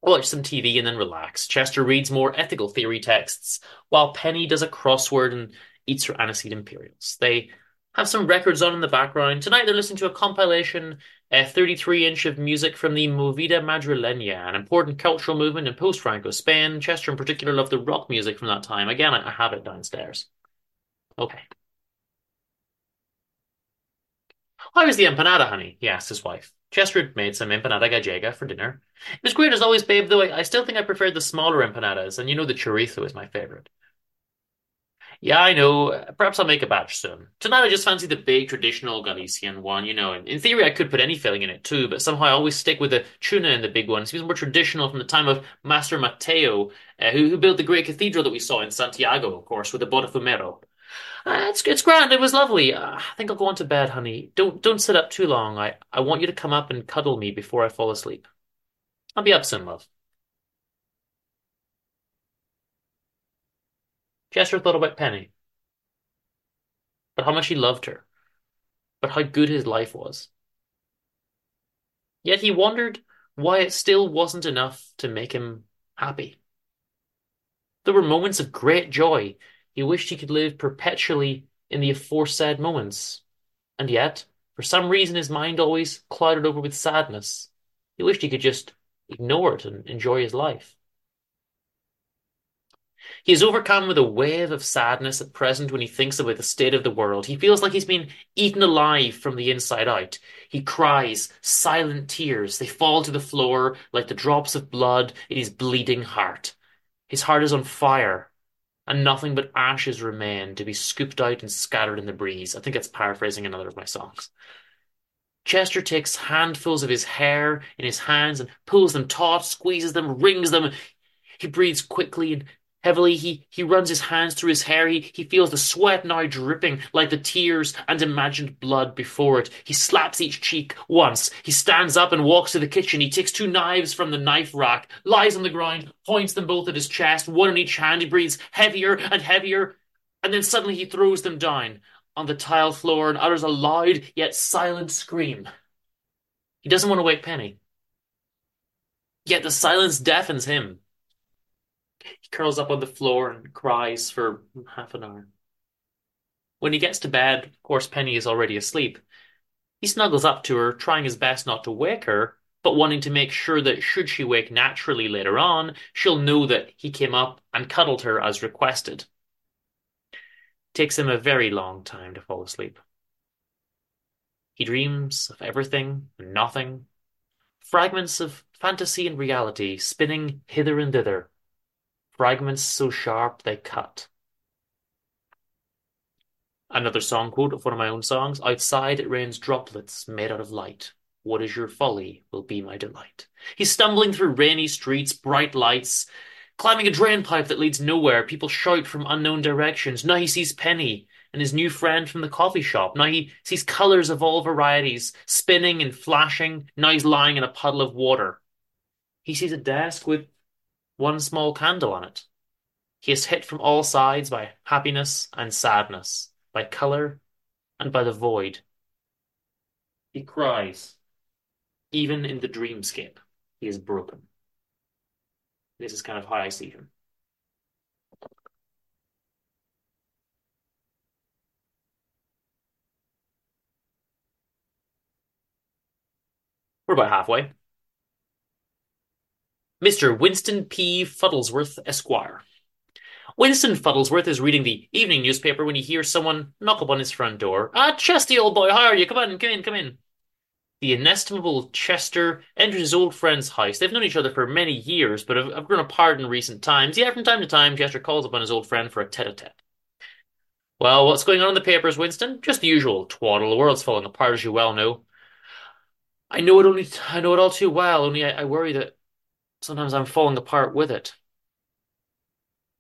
watch some TV, and then relax. Chester reads more ethical theory texts, while Penny does a crossword and eats her aniseed imperials. They have some records on in the background. Tonight they're listening to a compilation, a 33 inch of music from the Movida Madrileña, an important cultural movement in post Franco Spain. Chester, in particular, loved the rock music from that time. Again, I have it downstairs. Okay. How was the empanada, honey? he asked his wife. Chester made some empanada gallega for dinner. It was great as always, babe, though I, I still think I preferred the smaller empanadas, and you know the chorizo is my favorite. Yeah, I know. Perhaps I'll make a batch soon. Tonight I just fancy the big traditional Galician one, you know. In theory, I could put any filling in it too, but somehow I always stick with the tuna in the big one. It seems more traditional from the time of Master Mateo, uh, who, who built the great cathedral that we saw in Santiago, of course, with the Botafumeiro. Uh, it's it's grand. It was lovely. Uh, I think I'll go on to bed, honey. Don't don't sit up too long. I I want you to come up and cuddle me before I fall asleep. I'll be up soon, love. Chester thought about Penny, but how much he loved her, but how good his life was. Yet he wondered why it still wasn't enough to make him happy. There were moments of great joy. He wished he could live perpetually in the aforesaid moments. And yet, for some reason, his mind always clouded over with sadness. He wished he could just ignore it and enjoy his life. He is overcome with a wave of sadness at present when he thinks about the state of the world. He feels like he's been eaten alive from the inside out. He cries silent tears. They fall to the floor like the drops of blood in his bleeding heart. His heart is on fire, and nothing but ashes remain to be scooped out and scattered in the breeze. I think that's paraphrasing another of my songs. Chester takes handfuls of his hair in his hands and pulls them taut, squeezes them, wrings them. He breathes quickly and heavily. He, he runs his hands through his hair. He, he feels the sweat now dripping like the tears and imagined blood before it. He slaps each cheek once. He stands up and walks to the kitchen. He takes two knives from the knife rack, lies on the ground, points them both at his chest, one in each hand. He breathes heavier and heavier, and then suddenly he throws them down on the tile floor and utters a loud yet silent scream. He doesn't want to wake Penny. Yet the silence deafens him. Curls up on the floor and cries for half an hour. When he gets to bed, of course, Penny is already asleep. He snuggles up to her, trying his best not to wake her, but wanting to make sure that should she wake naturally later on, she'll know that he came up and cuddled her as requested. It takes him a very long time to fall asleep. He dreams of everything and nothing, fragments of fantasy and reality spinning hither and thither, fragments so sharp they cut. Another song quote of one of my own songs Outside it rains droplets made out of light. What is your folly will be my delight. He's stumbling through rainy streets, bright lights, climbing a drain pipe that leads nowhere. People shout from unknown directions. Now he sees Penny and his new friend from the coffee shop. Now he sees colors of all varieties, spinning and flashing. Now he's lying in a puddle of water. He sees a desk with one small candle on it. He is hit from all sides by happiness and sadness by color, and by the void. He cries. Even in the dreamscape, he is broken. This is kind of how I see him. We're about halfway. Mr. Winston P. Fuddlesworth, Esquire. Winston Fuddlesworth is reading the evening newspaper when he hears someone knock upon his front door. Ah, Chesty, old boy, how are you? Come on, come in, come in. The inestimable Chester enters his old friend's house. They've known each other for many years, but have, have grown apart in recent times. Yet from time to time, Chester calls upon his old friend for a tete-a-tete. Well, what's going on in the papers, Winston? Just the usual twaddle. The world's falling apart, as you well know. I know it only. I know it all too well. Only I, I worry that sometimes I'm falling apart with it.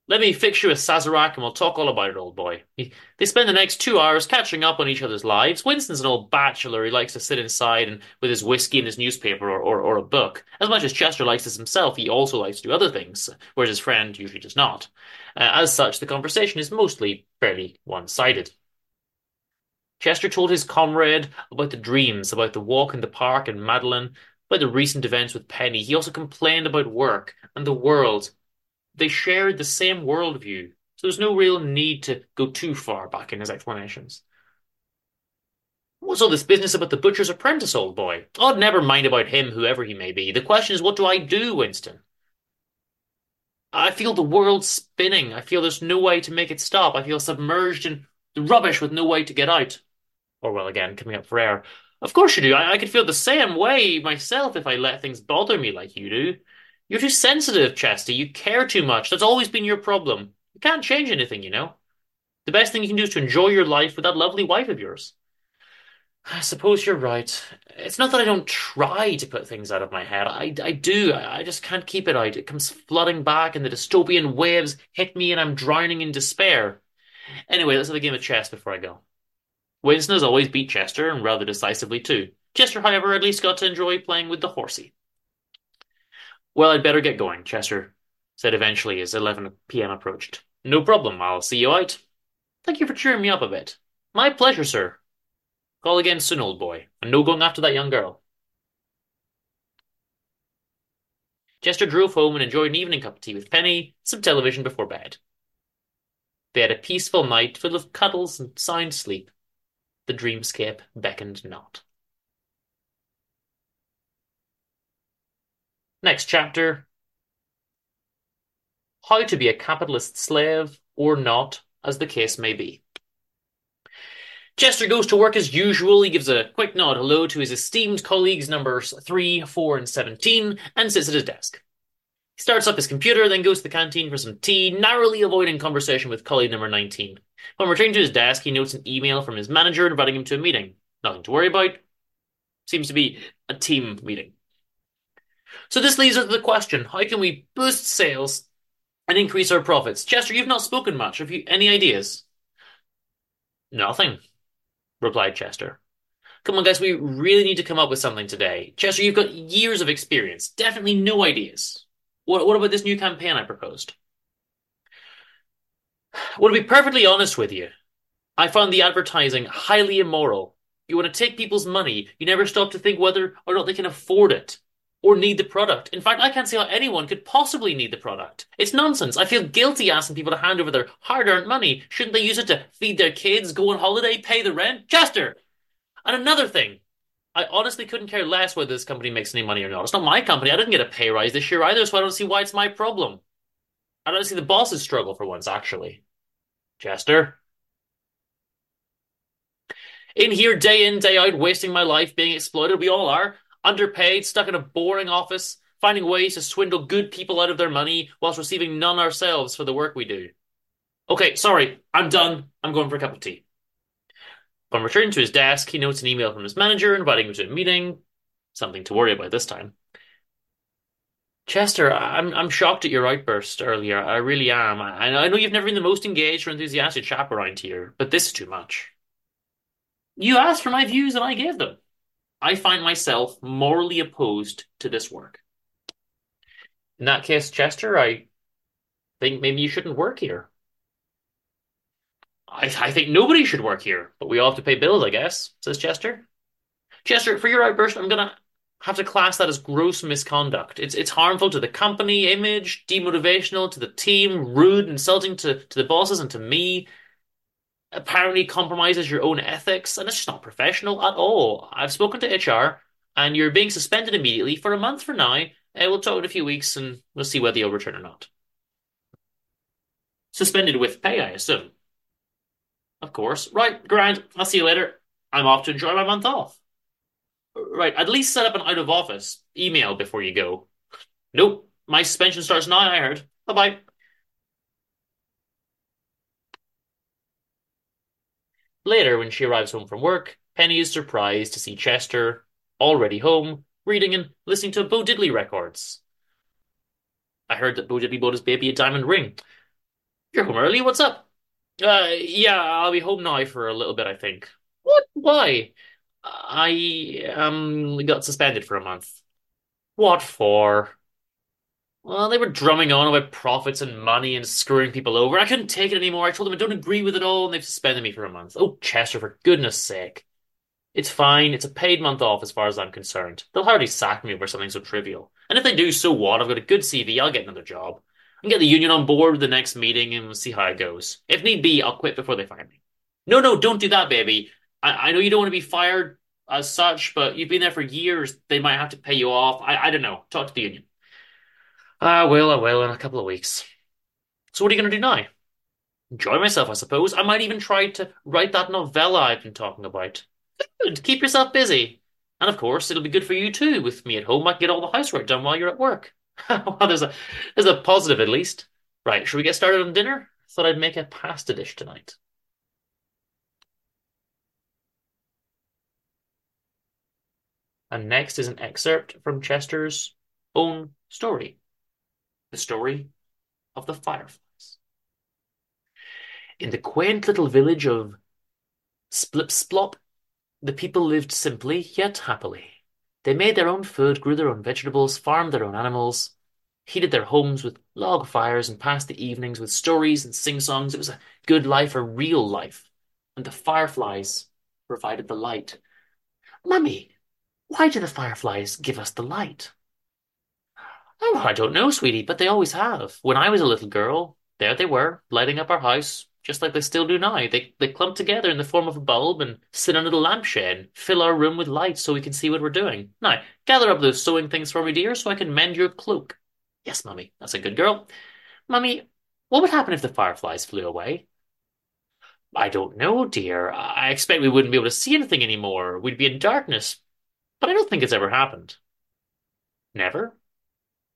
Let me fix you a Sazerac and we'll talk all about it, old boy. They spend the next two hours catching up on each other's lives. Winston's an old bachelor. He likes to sit inside and with his whiskey and his newspaper or, or, or a book. As much as Chester likes this himself, he also likes to do other things, whereas his friend usually does not. Uh, as such, the conversation is mostly fairly one-sided. Chester told his comrade about the dreams, about the walk in the park and Madeline, about the recent events with Penny. He also complained about work and the world they shared the same worldview, so there's no real need to go too far back in his explanations. What's all this business about the butcher's apprentice, old boy? Oh, never mind about him, whoever he may be. The question is, what do I do, Winston? I feel the world spinning. I feel there's no way to make it stop. I feel submerged in the rubbish with no way to get out. Or, well, again, coming up for air. Of course you do. I, I could feel the same way myself if I let things bother me like you do. You're too sensitive, Chester. You care too much. That's always been your problem. You can't change anything, you know. The best thing you can do is to enjoy your life with that lovely wife of yours. I suppose you're right. It's not that I don't try to put things out of my head. I, I do. I, I just can't keep it out. It comes flooding back, and the dystopian waves hit me, and I'm drowning in despair. Anyway, let's have a game of chess before I go. Winston has always beat Chester, and rather decisively too. Chester, however, at least got to enjoy playing with the horsey. Well, I'd better get going, Chester said eventually as 11 p.m. approached. No problem, I'll see you out. Thank you for cheering me up a bit. My pleasure, sir. Call again soon, old boy, and no going after that young girl. Chester drove home and enjoyed an evening cup of tea with Penny, some television before bed. They had a peaceful night full of cuddles and sound sleep. The dreamscape beckoned not. Next chapter How to be a capitalist slave or not, as the case may be. Chester goes to work as usual. He gives a quick nod hello to his esteemed colleagues numbers 3, 4, and 17 and sits at his desk. He starts up his computer, then goes to the canteen for some tea, narrowly avoiding conversation with colleague number 19. When returning to his desk, he notes an email from his manager inviting him to a meeting. Nothing to worry about. Seems to be a team meeting. So this leads us to the question, how can we boost sales and increase our profits? Chester, you've not spoken much. Have you any ideas? Nothing, replied Chester. Come on, guys, we really need to come up with something today. Chester, you've got years of experience. Definitely no ideas. What, what about this new campaign I proposed? Well, to be perfectly honest with you, I found the advertising highly immoral. You want to take people's money, you never stop to think whether or not they can afford it. or need the product. In fact, I can't see how anyone could possibly need the product. It's nonsense. I feel guilty asking people to hand over their hard-earned money. Shouldn't they use it to feed their kids, go on holiday, pay the rent? Chester! And another thing, I honestly couldn't care less whether this company makes any money or not. It's not my company. I didn't get a pay rise this year either, so I don't see why it's my problem. I don't see the boss's struggle for once, actually. Chester? In here, day in, day out, wasting my life being exploited. We all are. Underpaid, stuck in a boring office, finding ways to swindle good people out of their money whilst receiving none ourselves for the work we do. Okay, sorry, I'm done. I'm going for a cup of tea. Upon returning to his desk, he notes an email from his manager inviting him to a meeting. Something to worry about this time. Chester, I'm I'm shocked at your outburst earlier. I really am. I, I know you've never been the most engaged or enthusiastic chap around here, but this is too much. You asked for my views and I gave them. I find myself morally opposed to this work. In that case, Chester, I think maybe you shouldn't work here. I, I think nobody should work here, but we all have to pay bills, I guess, says Chester. Chester, for your outburst, I'm gonna have to class that as gross misconduct. It's it's harmful to the company image, demotivational to the team, rude, insulting to, to the bosses and to me. Apparently compromises your own ethics, and it's just not professional at all. I've spoken to HR, and you're being suspended immediately for a month for now. Uh, we'll talk in a few weeks, and we'll see whether you'll return or not. Suspended with pay, I assume. Of course. Right, Grant, I'll see you later. I'm off to enjoy my month off. Right, at least set up an out of office email before you go. Nope, my suspension starts now, I heard. Bye bye. Later, when she arrives home from work, Penny is surprised to see Chester, already home, reading and listening to Bo Diddley records. I heard that Bo Diddley bought his baby a diamond ring. You're home early, what's up? Uh, yeah, I'll be home now for a little bit, I think. What? Why? I um got suspended for a month. What for? Well, they were drumming on about profits and money and screwing people over. I couldn't take it anymore. I told them I don't agree with it all, and they've suspended me for a month. Oh, Chester, for goodness sake. It's fine. It's a paid month off as far as I'm concerned. They'll hardly sack me over something so trivial. And if they do, so what? I've got a good CV. I'll get another job. And get the union on board with the next meeting and we'll see how it goes. If need be, I'll quit before they fire me. No, no, don't do that, baby. I, I know you don't want to be fired as such, but you've been there for years. They might have to pay you off. I, I don't know. Talk to the union. I will, I will, in a couple of weeks. So what are you going to do now? Enjoy myself, I suppose. I might even try to write that novella I've been talking about. Good. Keep yourself busy. And of course, it'll be good for you too. With me at home, I can get all the housework done while you're at work. [LAUGHS] well, there's a there's a positive at least. Right, should we get started on dinner? Thought I'd make a pasta dish tonight. And next is an excerpt from Chester's own story. The story of the fireflies. In the quaint little village of Splipsplop, the people lived simply yet happily. They made their own food, grew their own vegetables, farmed their own animals, heated their homes with log fires, and passed the evenings with stories and sing-songs. It was a good life, a real life. And the fireflies provided the light. Mummy, why do the fireflies give us the light? Oh, I don't know, sweetie, but they always have. When I was a little girl, there they were, lighting up our house, just like they still do now. They they clump together in the form of a bulb and sit under the lampshade and fill our room with light so we can see what we're doing. Now, gather up those sewing things for me, dear, so I can mend your cloak. Yes, Mummy, that's a good girl. Mummy, what would happen if the fireflies flew away? I don't know, dear. I expect we wouldn't be able to see anything anymore. We'd be in darkness. But I don't think it's ever happened. Never?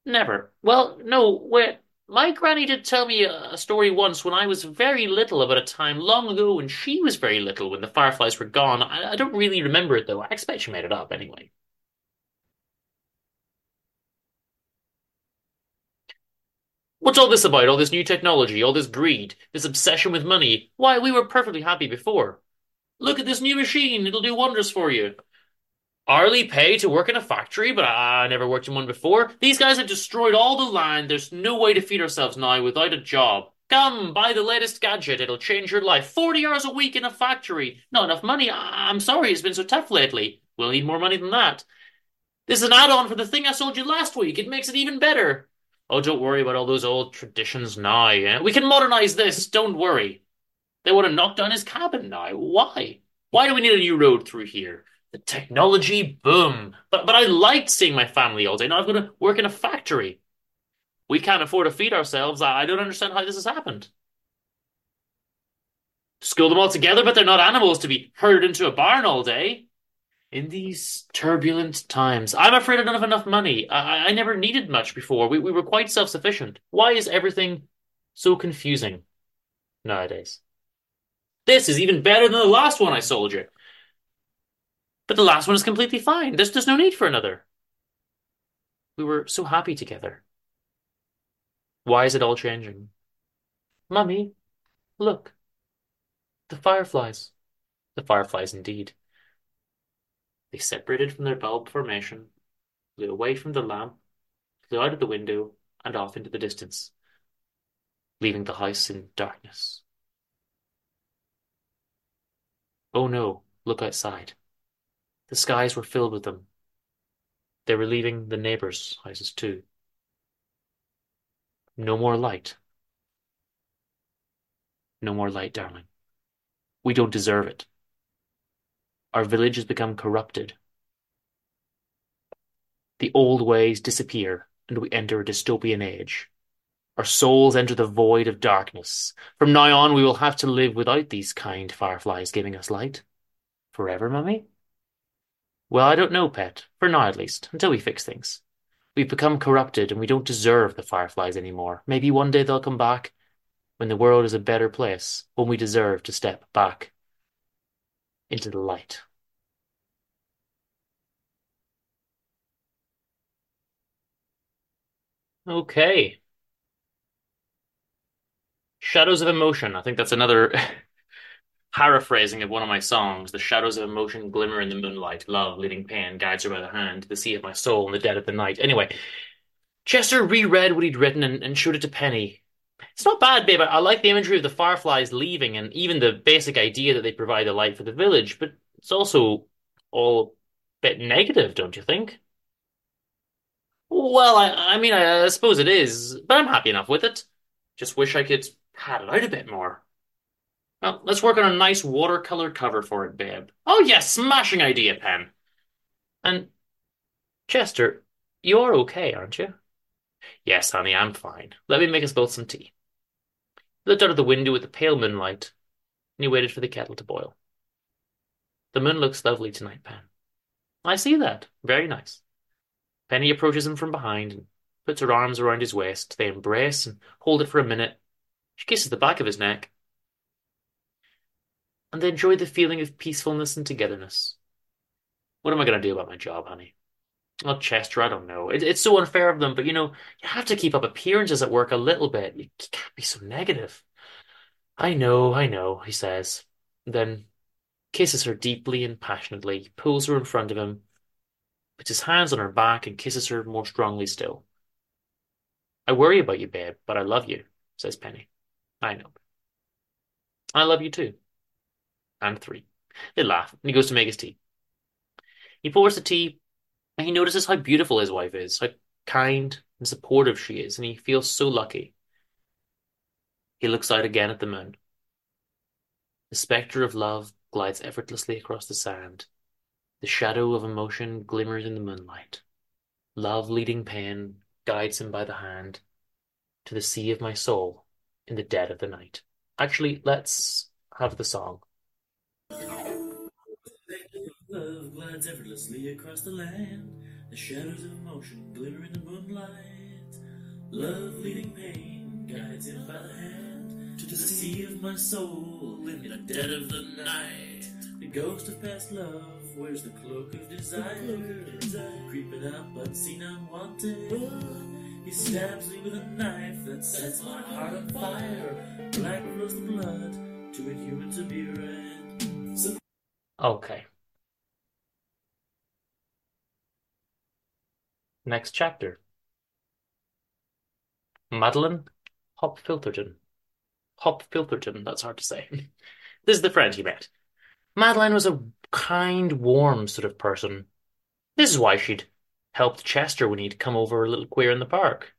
Never. Well, no, wait. My granny did tell me a story once when I was very little about a time long ago when she was very little when the fireflies were gone. I, I don't really remember it though. I expect she made it up anyway. What's all this about? All this new technology, all this greed, this obsession with money? Why, we were perfectly happy before. Look at this new machine. It'll do wonders for you hourly pay to work in a factory, but I never worked in one before. These guys have destroyed all the land. There's no way to feed ourselves now without a job. Come, buy the latest gadget. It'll change your life. 40 hours a week in a factory. Not enough money. I- am sorry, it's been so tough lately. We'll need more money than that. This is an add-on for the thing I sold you last week. It makes it even better. Oh, don't worry about all those old traditions now. Eh? We can modernize this. Don't worry. They want to knock down his cabin now. Why? Why do we need a new road through here? The technology, boom. But but I liked seeing my family all day. Now I've got to work in a factory. We can't afford to feed ourselves. I, don't understand how this has happened. School them all together, but they're not animals to be herded into a barn all day. In these turbulent times, I'm afraid I don't have enough money. I, I never needed much before. We, we were quite self-sufficient. Why is everything so confusing nowadays? This is even better than the last one I sold you. But the last one is completely fine. There's, there's no need for another. We were so happy together. Why is it all changing? Mummy, look. The fireflies. The fireflies indeed. They separated from their bulb formation, flew away from the lamp, flew out of the window, and off into the distance, leaving the house in darkness. Oh no, look outside. The skies were filled with them. They were leaving the neighbors' houses too. No more light. No more light, darling. We don't deserve it. Our village has become corrupted. The old ways disappear, and we enter a dystopian age. Our souls enter the void of darkness. From now on, we will have to live without these kind fireflies giving us light. Forever, Mummy? Well, I don't know, Pet. For now, at least, until we fix things. We've become corrupted, and we don't deserve the fireflies anymore. Maybe one day they'll come back, when the world is a better place, when we deserve to step back into the light. Okay. Shadows of Emotion. I think that's another [LAUGHS] paraphrasing of one of my songs. The shadows of emotion glimmer in the moonlight. Love, leading pain, guides her by the hand the sea of my soul in the dead of the night. Anyway, Chester reread what he'd written and, and showed it to Penny. It's not bad, babe. I like the imagery of the fireflies leaving and even the basic idea that they provide a light for the village, but it's also all a bit negative, don't you think? Well, I, I mean, I, I suppose it is, but I'm happy enough with it. Just wish I could pad it out a bit more. Well, let's work on a nice watercolor cover for it, babe. Oh, yes, smashing idea, Pen. And, Chester, you're okay, aren't you? Yes, honey, I'm fine. Let me make us both some tea. He looked out of the window at the pale moonlight, and he waited for the kettle to boil. The moon looks lovely tonight, Pen. I see that. Very nice. Penny approaches him from behind and puts her arms around his waist. They embrace and hold it for a minute. She kisses the back of his neck. And they enjoy the feeling of peacefulness and togetherness. What am I going to do about my job, honey? Well, Chester, I don't know. It, it's so unfair of them, but you know, you have to keep up appearances at work a little bit. You can't be so negative. I know, I know, he says. Then kisses her deeply and passionately, pulls her in front of him, puts his hands on her back, and kisses her more strongly still. I worry about you, babe, but I love you, says Penny. I know. I love you too. And three. They laugh, and he goes to make his tea. He pours the tea, and he notices how beautiful his wife is, how kind and supportive she is, and he feels so lucky. He looks out again at the moon. The spectre of love glides effortlessly across the sand. The shadow of emotion glimmers in the moonlight. Love leading pain guides him by the hand to the sea of my soul in the dead of the night. Actually, let's have the song. Love glides effortlessly across the land. The shadows of emotion glitter in the moonlight. Love leading pain guides him by the hand to the sea of my soul in the dead of the night. The ghost of past love wears the cloak of desire, creeping up unseen, unwanted. He stabs me with a knife that sets my heart on fire. Black rose the blood, too inhuman to be read. Okay. Next chapter. Madeline Hop Filtherton. Hop Filtherton, that's hard to say. [LAUGHS] This is the friend he met. Madeline was a kind, warm sort of person. This is why she'd helped Chester when he'd come over a little queer in the park.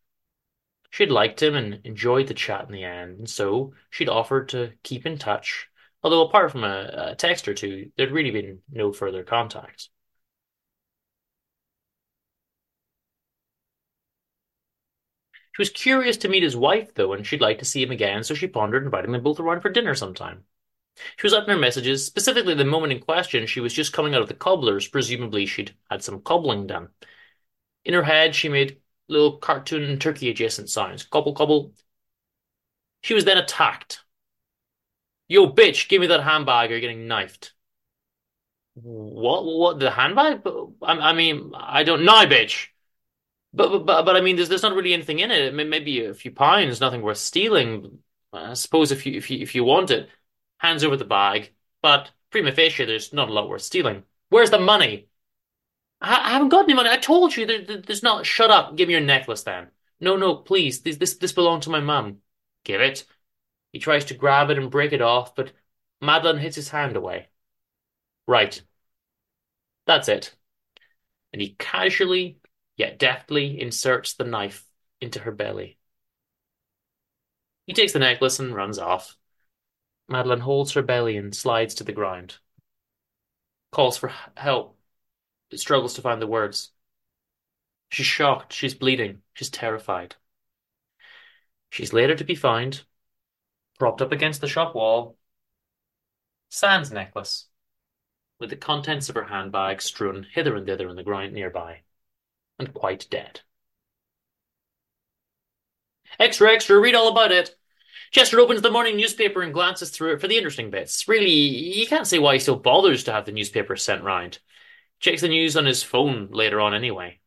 She'd liked him and enjoyed the chat in the end, and so she'd offered to keep in touch, although apart from a, a text or two, there'd really been no further contact. She was curious to meet his wife, though, and she'd like to see him again, so she pondered inviting them both around for dinner sometime. She was up in her messages, specifically the moment in question she was just coming out of the cobbler's, presumably she'd had some cobbling done. In her head, she made little cartoon turkey adjacent sounds. Cobble, cobble. She was then attacked. Yo, bitch, give me that handbag or you're getting knifed. What? What? The handbag? I, I mean, I don't know, bitch. But, but, but but I mean, there's there's not really anything in it. Maybe a few pounds, nothing worth stealing. I suppose if you if you if you want it, hands over the bag. But prima facie, there's not a lot worth stealing. Where's the money? I, I haven't got any money. I told you there, there's not. Shut up. Give me your necklace then. No, no, please. This this this belonged to my mum. Give it. He tries to grab it and break it off, but Madeline hits his hand away. Right. That's it. And he casually yet deftly inserts the knife into her belly. He takes the necklace and runs off. Madeline holds her belly and slides to the ground. Calls for help, but struggles to find the words. She's shocked, she's bleeding, she's terrified. She's later to be found, propped up against the shop wall, Sans necklace, with the contents of her handbag strewn hither and thither on the ground nearby and quite dead. Extra, extra, read all about it. Chester opens the morning newspaper and glances through it for the interesting bits. Really, you can't say why he still bothers to have the newspaper sent round. Checks the news on his phone later on anyway.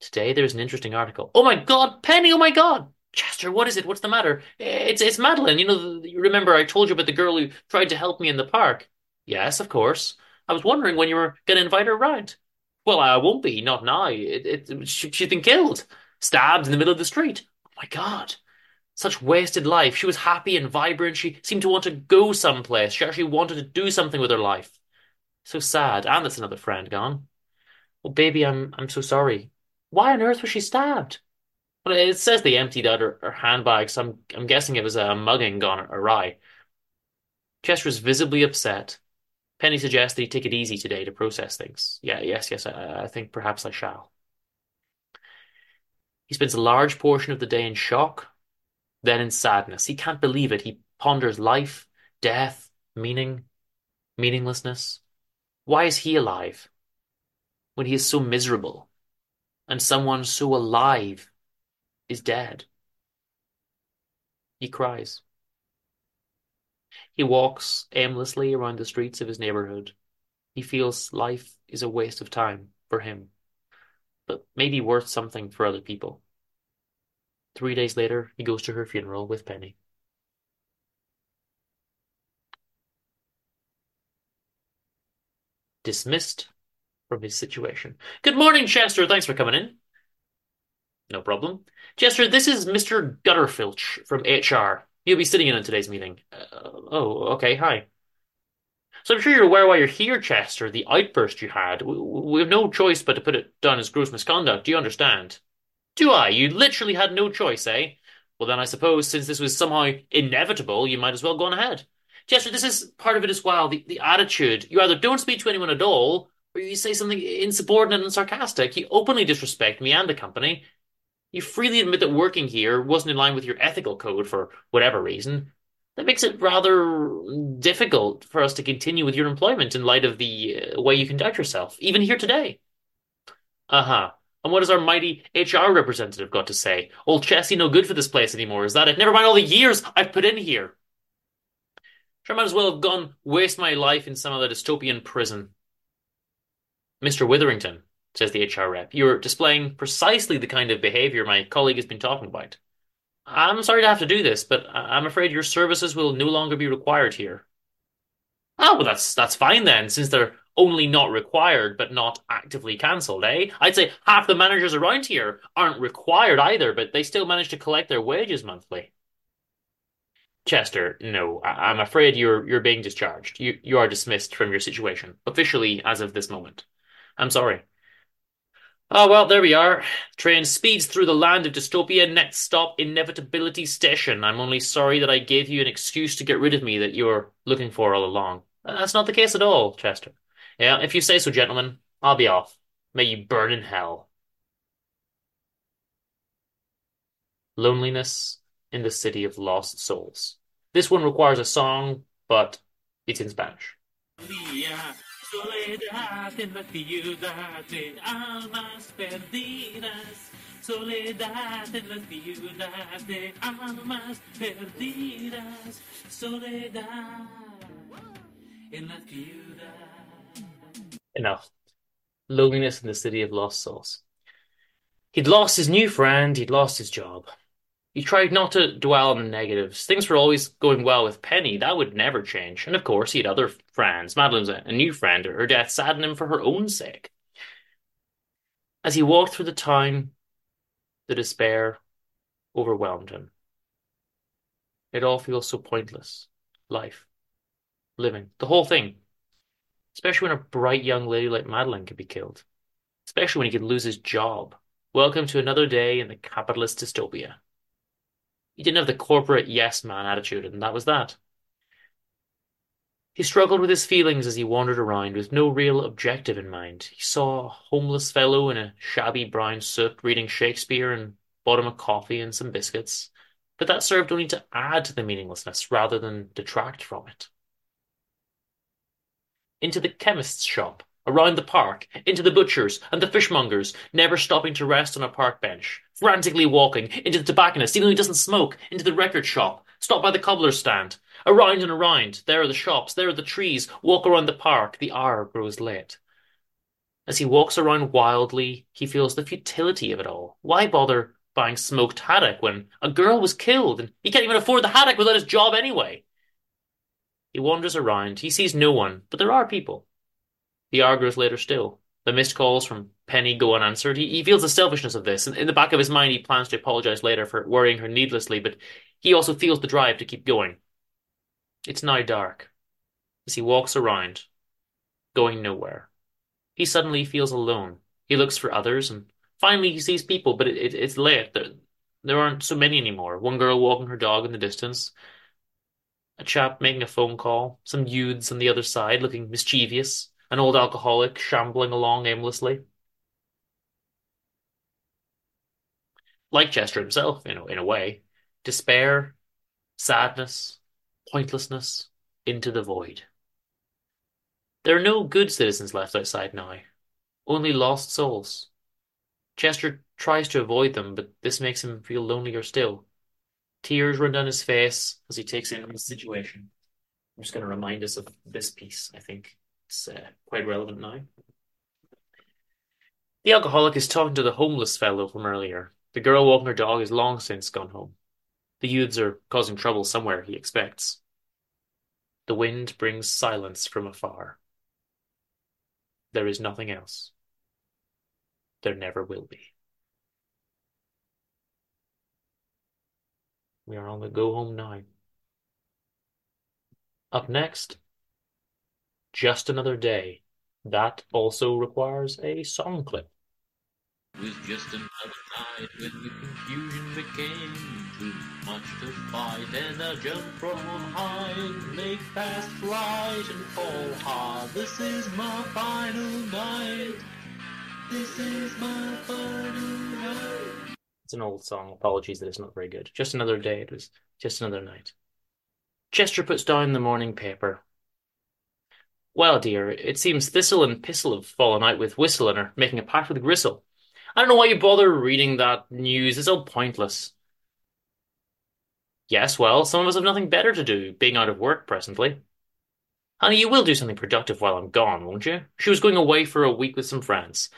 Today there's an interesting article. Oh my god, Penny, oh my god! Chester, what is it? What's the matter? It's it's Madeline. You know, you remember I told you about the girl who tried to help me in the park? Yes, of course. I was wondering when you were going to invite her round. Well, I won't be, not now. It, it, she, she's been killed, stabbed in the middle of the street. Oh my God. Such wasted life. She was happy and vibrant. She seemed to want to go someplace. She actually wanted to do something with her life. So sad. And that's another friend gone. Oh, baby, I'm I'm so sorry. Why on earth was she stabbed? Well, it says they emptied out her, her handbag, so I'm, I'm guessing it was a mugging gone awry. Chester is visibly upset. Penny suggests that he take it easy today to process things. Yeah, yes, yes, I, I think perhaps I shall. He spends a large portion of the day in shock, then in sadness. He can't believe it. He ponders life, death, meaning, meaninglessness. Why is he alive when he is so miserable and someone so alive is dead? He cries. He walks aimlessly around the streets of his neighborhood. He feels life is a waste of time for him, but maybe worth something for other people. Three days later, he goes to her funeral with Penny. Dismissed from his situation. Good morning, Chester. Thanks for coming in. No problem. Chester, this is Mr. Gutterfilch from HR. He'll be sitting in on today's meeting. Uh, oh, okay, hi. So I'm sure you're aware why you're here, Chester, the outburst you had. We, we have no choice but to put it down as gross misconduct. Do you understand? Do I? You literally had no choice, eh? Well, then I suppose since this was somehow inevitable, you might as well go on ahead. Chester, this is part of it as well. The, the attitude. You either don't speak to anyone at all, or you say something insubordinate and sarcastic. You openly disrespect me and the company, you freely admit that working here wasn't in line with your ethical code for whatever reason. That makes it rather difficult for us to continue with your employment in light of the uh, way you conduct yourself, even here today. Uh huh. And what has our mighty HR representative got to say? Old Chessie no good for this place anymore, is that it? Never mind all the years I've put in here. Sure, I might as well have gone waste my life in some other dystopian prison. Mr. Witherington, says the HR rep. You're displaying precisely the kind of behavior my colleague has been talking about. I'm sorry to have to do this, but I'm afraid your services will no longer be required here. Ah, well, that's that's fine then, since they're only not required but not actively cancelled, eh? I'd say half the managers around here aren't required either, but they still manage to collect their wages monthly. Chester, no, I- am afraid you're you're being discharged. You you are dismissed from your situation officially as of this moment. I'm sorry. Oh, well, there we are. Train speeds through the land of dystopia. Next stop, Inevitability Station. I'm only sorry that I gave you an excuse to get rid of me that you were looking for all along. Uh, that's not the case at all, Chester. Yeah, if you say so, gentlemen, I'll be off. May you burn in hell. Loneliness in the City of Lost Souls. This one requires a song, but it's in Spanish. Soledad en la ciudad de almas perdidas. Soledad en la ciudad de almas perdidas. Soledad en la ciudad. Enough. Loneliness in the City of Lost Souls. He'd lost his new friend, he'd lost his job. He tried not to dwell on the negatives. Things were always going well with Penny. That would never change. And of course, he had other friends. Madeline's a, new friend. Her death saddened him for her own sake. As he walked through the town, the despair overwhelmed him. It all feels so pointless. Life. Living. The whole thing. Especially when a bright young lady like Madeline could be killed. Especially when he could lose his job. Welcome to another day in the capitalist dystopia. He didn't have the corporate yes man attitude, and that was that. He struggled with his feelings as he wandered around with no real objective in mind. He saw a homeless fellow in a shabby brown suit reading Shakespeare and bought him a coffee and some biscuits, but that served only to add to the meaninglessness rather than detract from it. Into the chemist's shop, around the park, into the butcher's and the fishmonger's, never stopping to rest on a park bench, frantically walking, into the tobacconist, even though he doesn't smoke, into the record shop, stop by the cobbler's stand, around and around, there are the shops, there are the trees, walk around the park, the hour grows late. As he walks around wildly, he feels the futility of it all. Why bother buying smoked haddock when a girl was killed and he can't even afford the haddock without his job anyway? He wanders around, he sees no one, but there are people. The argues later still. The missed calls from Penny go unanswered. He, he feels the selfishness of this, and in the back of his mind, he plans to apologize later for worrying her needlessly, but he also feels the drive to keep going. It's now dark. As he walks around, going nowhere, he suddenly feels alone. He looks for others, and finally he sees people, but it, it, it's late. There, there aren't so many anymore. One girl walking her dog in the distance, a chap making a phone call, some youths on the other side looking mischievous an old alcoholic shambling along aimlessly. Like Chester himself, you know, in a way, despair, sadness, pointlessness, into the void. There are no good citizens left outside now, only lost souls. Chester tries to avoid them, but this makes him feel lonelier still. Tears run down his face as he takes in the situation. I'm just going to remind us of this piece, I think. It's uh, quite relevant now. The alcoholic is talking to the homeless fellow from earlier. The girl walking her dog is long since gone home. The youths are causing trouble somewhere, he expects. The wind brings silence from afar. There is nothing else. There never will be. We are on the go home now. Up next, just Another Day. That also requires a song clip. It was just another night when the confusion became too much to fight, and I jumped from high and make fast flight and fall hard. This is my final night. This is my final night. It's an old song. Apologies that it's not very good. Just another day. It was just another night. Chester puts down the morning paper. Well, dear, it seems Thistle and Pistol have fallen out with Whistle and are making a pact with Gristle. I don't know why you bother reading that news. It's all pointless. Yes, well, some of us have nothing better to do, being out of work presently. Honey, you will do something productive while I'm gone, won't you? She was going away for a week with some friends.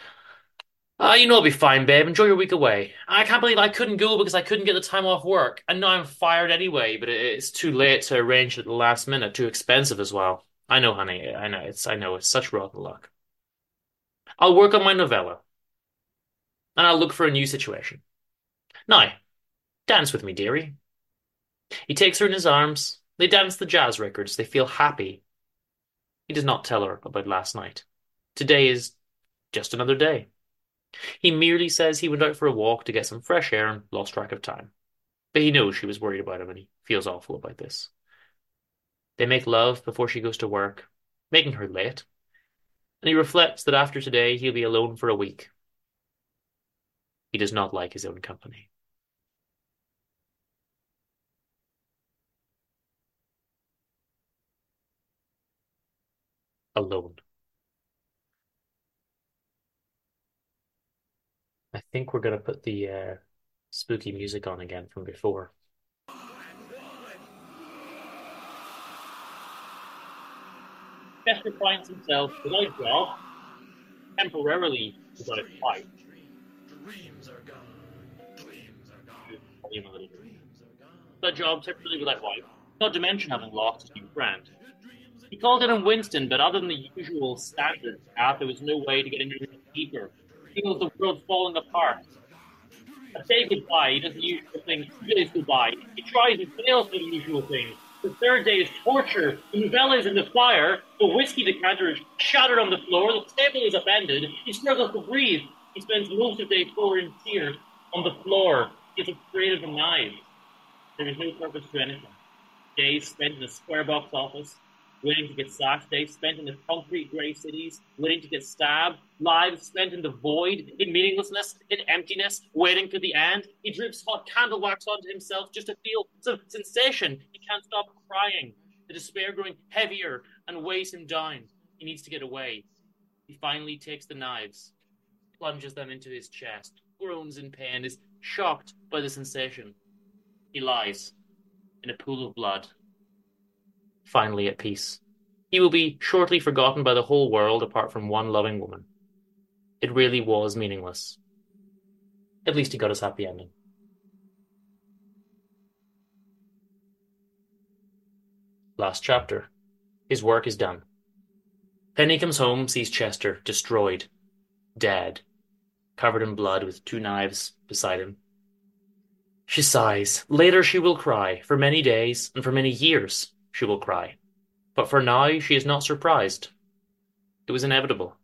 Ah, uh, you know I'll be fine, babe. Enjoy your week away. I can't believe I couldn't go because I couldn't get the time off work, and now I'm fired anyway, but it's too late to arrange at the last minute, too expensive as well. I know, honey. I know it's I know it's such rotten luck. I'll work on my novella. And I'll look for a new situation. Now, dance with me, dearie. He takes her in his arms. They dance the jazz records. They feel happy. He does not tell her about last night. Today is just another day. He merely says he went out for a walk to get some fresh air and lost track of time. But he knows she was worried about him and he feels awful about this. They make love before she goes to work, making her late, and he reflects that after today he'll be alone for a week. He does not like his own company. Alone. I think we're going to put the uh, spooky music on again from before. Chester finds himself without job, temporarily without a fight. Dreams are gone. Dreams are gone. The job temporarily without a wife, not to mention having lost his new friend. He called in on Winston, but other than the usual standard chat, there was no way to get into his deeper. He feels the world falling apart. A say goodbye, he does the usual thing, he says goodbye. He tries and fails for the usual thing. The third day is torture. The novella is in the fire. The whiskey decanter is shattered on the floor. The table is upended. He struggles to breathe. He spends most of the day pouring tears on the floor. He is afraid of the knives. There is no purpose to anything. Days spent in a square box office, waiting to get sacked. Days spent in the concrete grey cities, waiting to get stabbed. Lives spent in the void, in meaninglessness, in emptiness, waiting for the end. He drips hot candle wax onto himself just to feel some sensation. He can't stop crying. The despair growing heavier and weighs him down. He needs to get away. He finally takes the knives, plunges them into his chest, groans in pain, is shocked by the sensation. He lies in a pool of blood, finally at peace. He will be shortly forgotten by the whole world apart from one loving woman. It really was meaningless. At least he got his happy ending. Last chapter. His work is done. Penny comes home, sees Chester destroyed, dead, covered in blood with two knives beside him. She sighs. Later she will cry. For many days, and for many years, she will cry. But for now, she is not surprised. It was inevitable.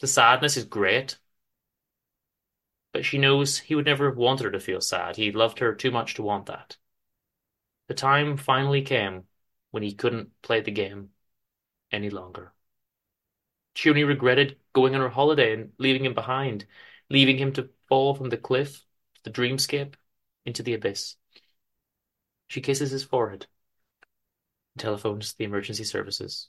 The sadness is great. But she knows he would never have wanted her to feel sad. He loved her too much to want that. The time finally came when he couldn't play the game any longer. She only regretted going on her holiday and leaving him behind, leaving him to fall from the cliff the dreamscape into the abyss. She kisses his forehead telephones the emergency services.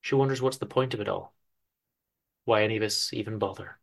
She wonders what's the point of it all. Why any of us even bother.